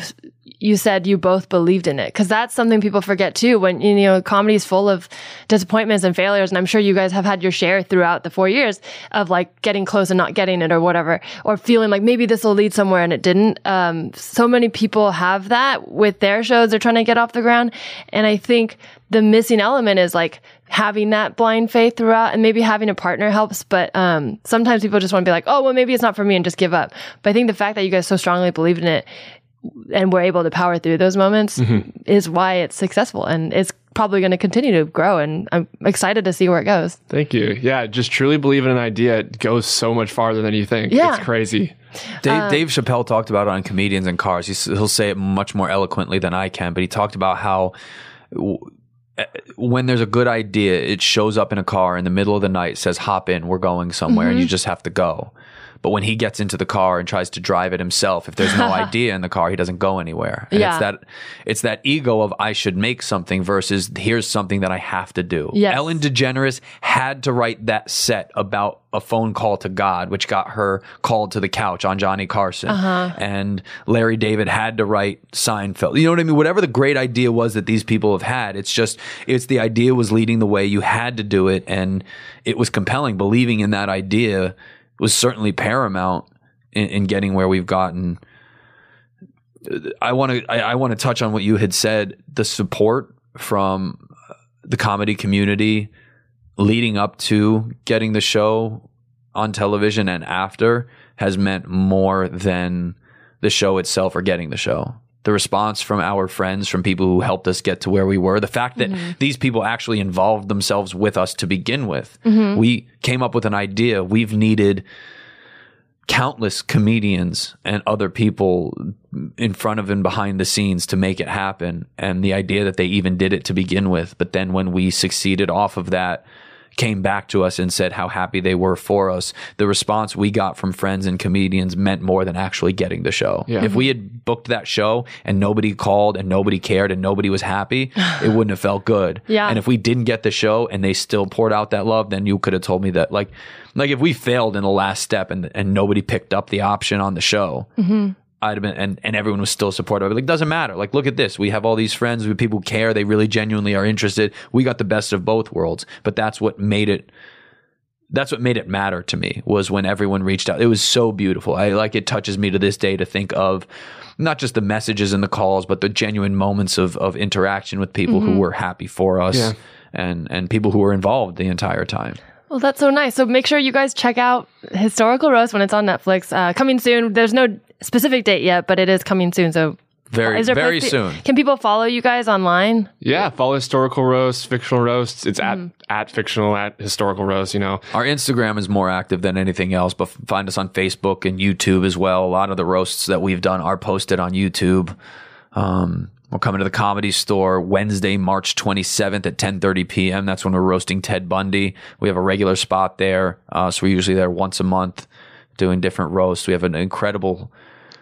you said you both believed in it because that's something people forget too. When you know comedy is full of disappointments and failures, and I'm sure you guys have had your share throughout the four years of like getting close and not getting it or whatever, or feeling like maybe this will lead somewhere and it didn't. Um, so many people have that with their shows they're trying to get off the ground, and I think the missing element is like having that blind faith throughout and maybe having a partner helps but um, sometimes people just want to be like oh well maybe it's not for me and just give up but i think the fact that you guys so strongly believed in it and we're able to power through those moments mm-hmm. is why it's successful and it's probably going to continue to grow and i'm excited to see where it goes Thank you. Yeah, just truly believe in an idea. It goes so much farther than you think. Yeah. It's crazy. Dave, uh, Dave Chappelle talked about it on Comedians in Cars. He's, he'll say it much more eloquently than I can, but he talked about how w- eh, when there's a good idea, it shows up in a car in the middle of the night, says, hop in, we're going somewhere, and you mm-hmm. just have to go. But when he gets into the car and tries to drive it himself, if there's no [LAUGHS] idea in the car, he doesn't go anywhere. And Yeah. it's that it's that ego of I should make something versus here's something that I have to do. Yes. Ellen DeGeneres had to write that set about a phone call to God, which got her called to the couch on Johnny Carson. Uh-huh. And Larry David had to write Seinfeld. You know what I mean? Whatever the great idea was that these people have had, it's just, it's the idea was leading the way. You had to do it. And it was compelling. Believing in that idea was certainly paramount in, in getting where we've gotten. I want to, I, I want to touch on what you had said, the support from the comedy community leading up to getting the show on television and after has meant more than the show itself or getting the show. The response from our friends, from people who helped us get to where we were, the fact that mm-hmm. these people actually involved themselves with us to begin with. Mm-hmm. We came up with an idea. We've needed countless comedians and other people in front of and behind the scenes to make it happen. And the idea that they even did it to begin with. But then when we succeeded off of that, came back to us and said how happy they were for us. The response we got from friends and comedians meant more than actually getting the show. Yeah. If we had booked that show and nobody called and nobody cared and nobody was happy, [SIGHS] it wouldn't have felt good. Yeah. And if we didn't get the show and they still poured out that love, then you could have told me that like like if we failed in the last step and and nobody picked up the option on the show, mm-hmm. I'd have been, and, and everyone was still supportive. I'd be Like, doesn't matter. Like, look at this. We have all these friends. We people who care. They really genuinely are interested. We got the best of both worlds. But that's what made it. That's what made it matter to me was when everyone reached out. It was so beautiful. I like it touches me to this day to think of not just the messages and the calls, but the genuine moments of of interaction with people who mm-hmm. were happy for us Yeah. and and people who were involved the entire time. Well, that's so nice. So make sure you guys check out Historical Roast when it's on Netflix. Uh, coming soon. There's no specific date yet, but it is coming soon. So Very is there very place to- soon. Can people follow you guys online? Yeah, follow historical roasts, fictional roasts. It's Mm-hmm. at at fictional at historical roast. You know, Our Instagram is more active than anything else, but find us on Facebook and YouTube as well. A lot of the roasts that we've done are posted on YouTube. Um, we're coming to the Comedy Store Wednesday, March 27th at 10:30 p.m. That's when we're roasting Ted Bundy. We have a regular spot there, uh, so we're usually there once a month doing different roasts. We have an incredible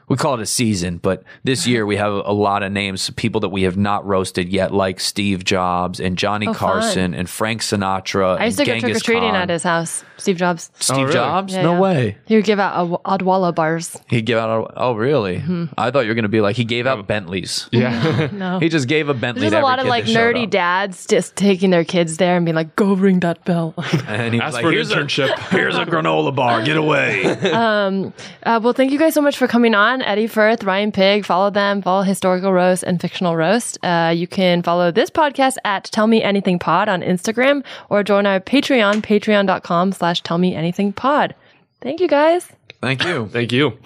we call it a season, but this year we have a lot of names, people that we have not roasted yet, like Steve Jobs and Johnny Oh, fun. Carson and Frank Sinatra. I used to go trick or treating at his house. Steve Jobs. Steve Oh, really? Jobs? Yeah, no yeah. way. He would give out Ad- Odwalla bars. He gave out. Oh, really? Mm-hmm. I thought you were going to be like he gave out Bentleys. yeah. [LAUGHS] No. [LAUGHS] He just gave a Bentley. There's to a lot of like nerdy dads just taking their kids there and being like, "Go ring that bell." [LAUGHS] and he was Ask like, for an "Here's a, internship." here's a granola bar. Get away." Uh, well, thank you guys so much for coming on. Eddie Furth, Ryan Pigg, follow them, follow Historical Roast and Fictional Roast. Uh, you can follow this podcast at Tell Me Anything Pod on Instagram or join our Patreon, patreon.com slash Tell Me Anything Pod. Thank you guys. Thank you. Thank you.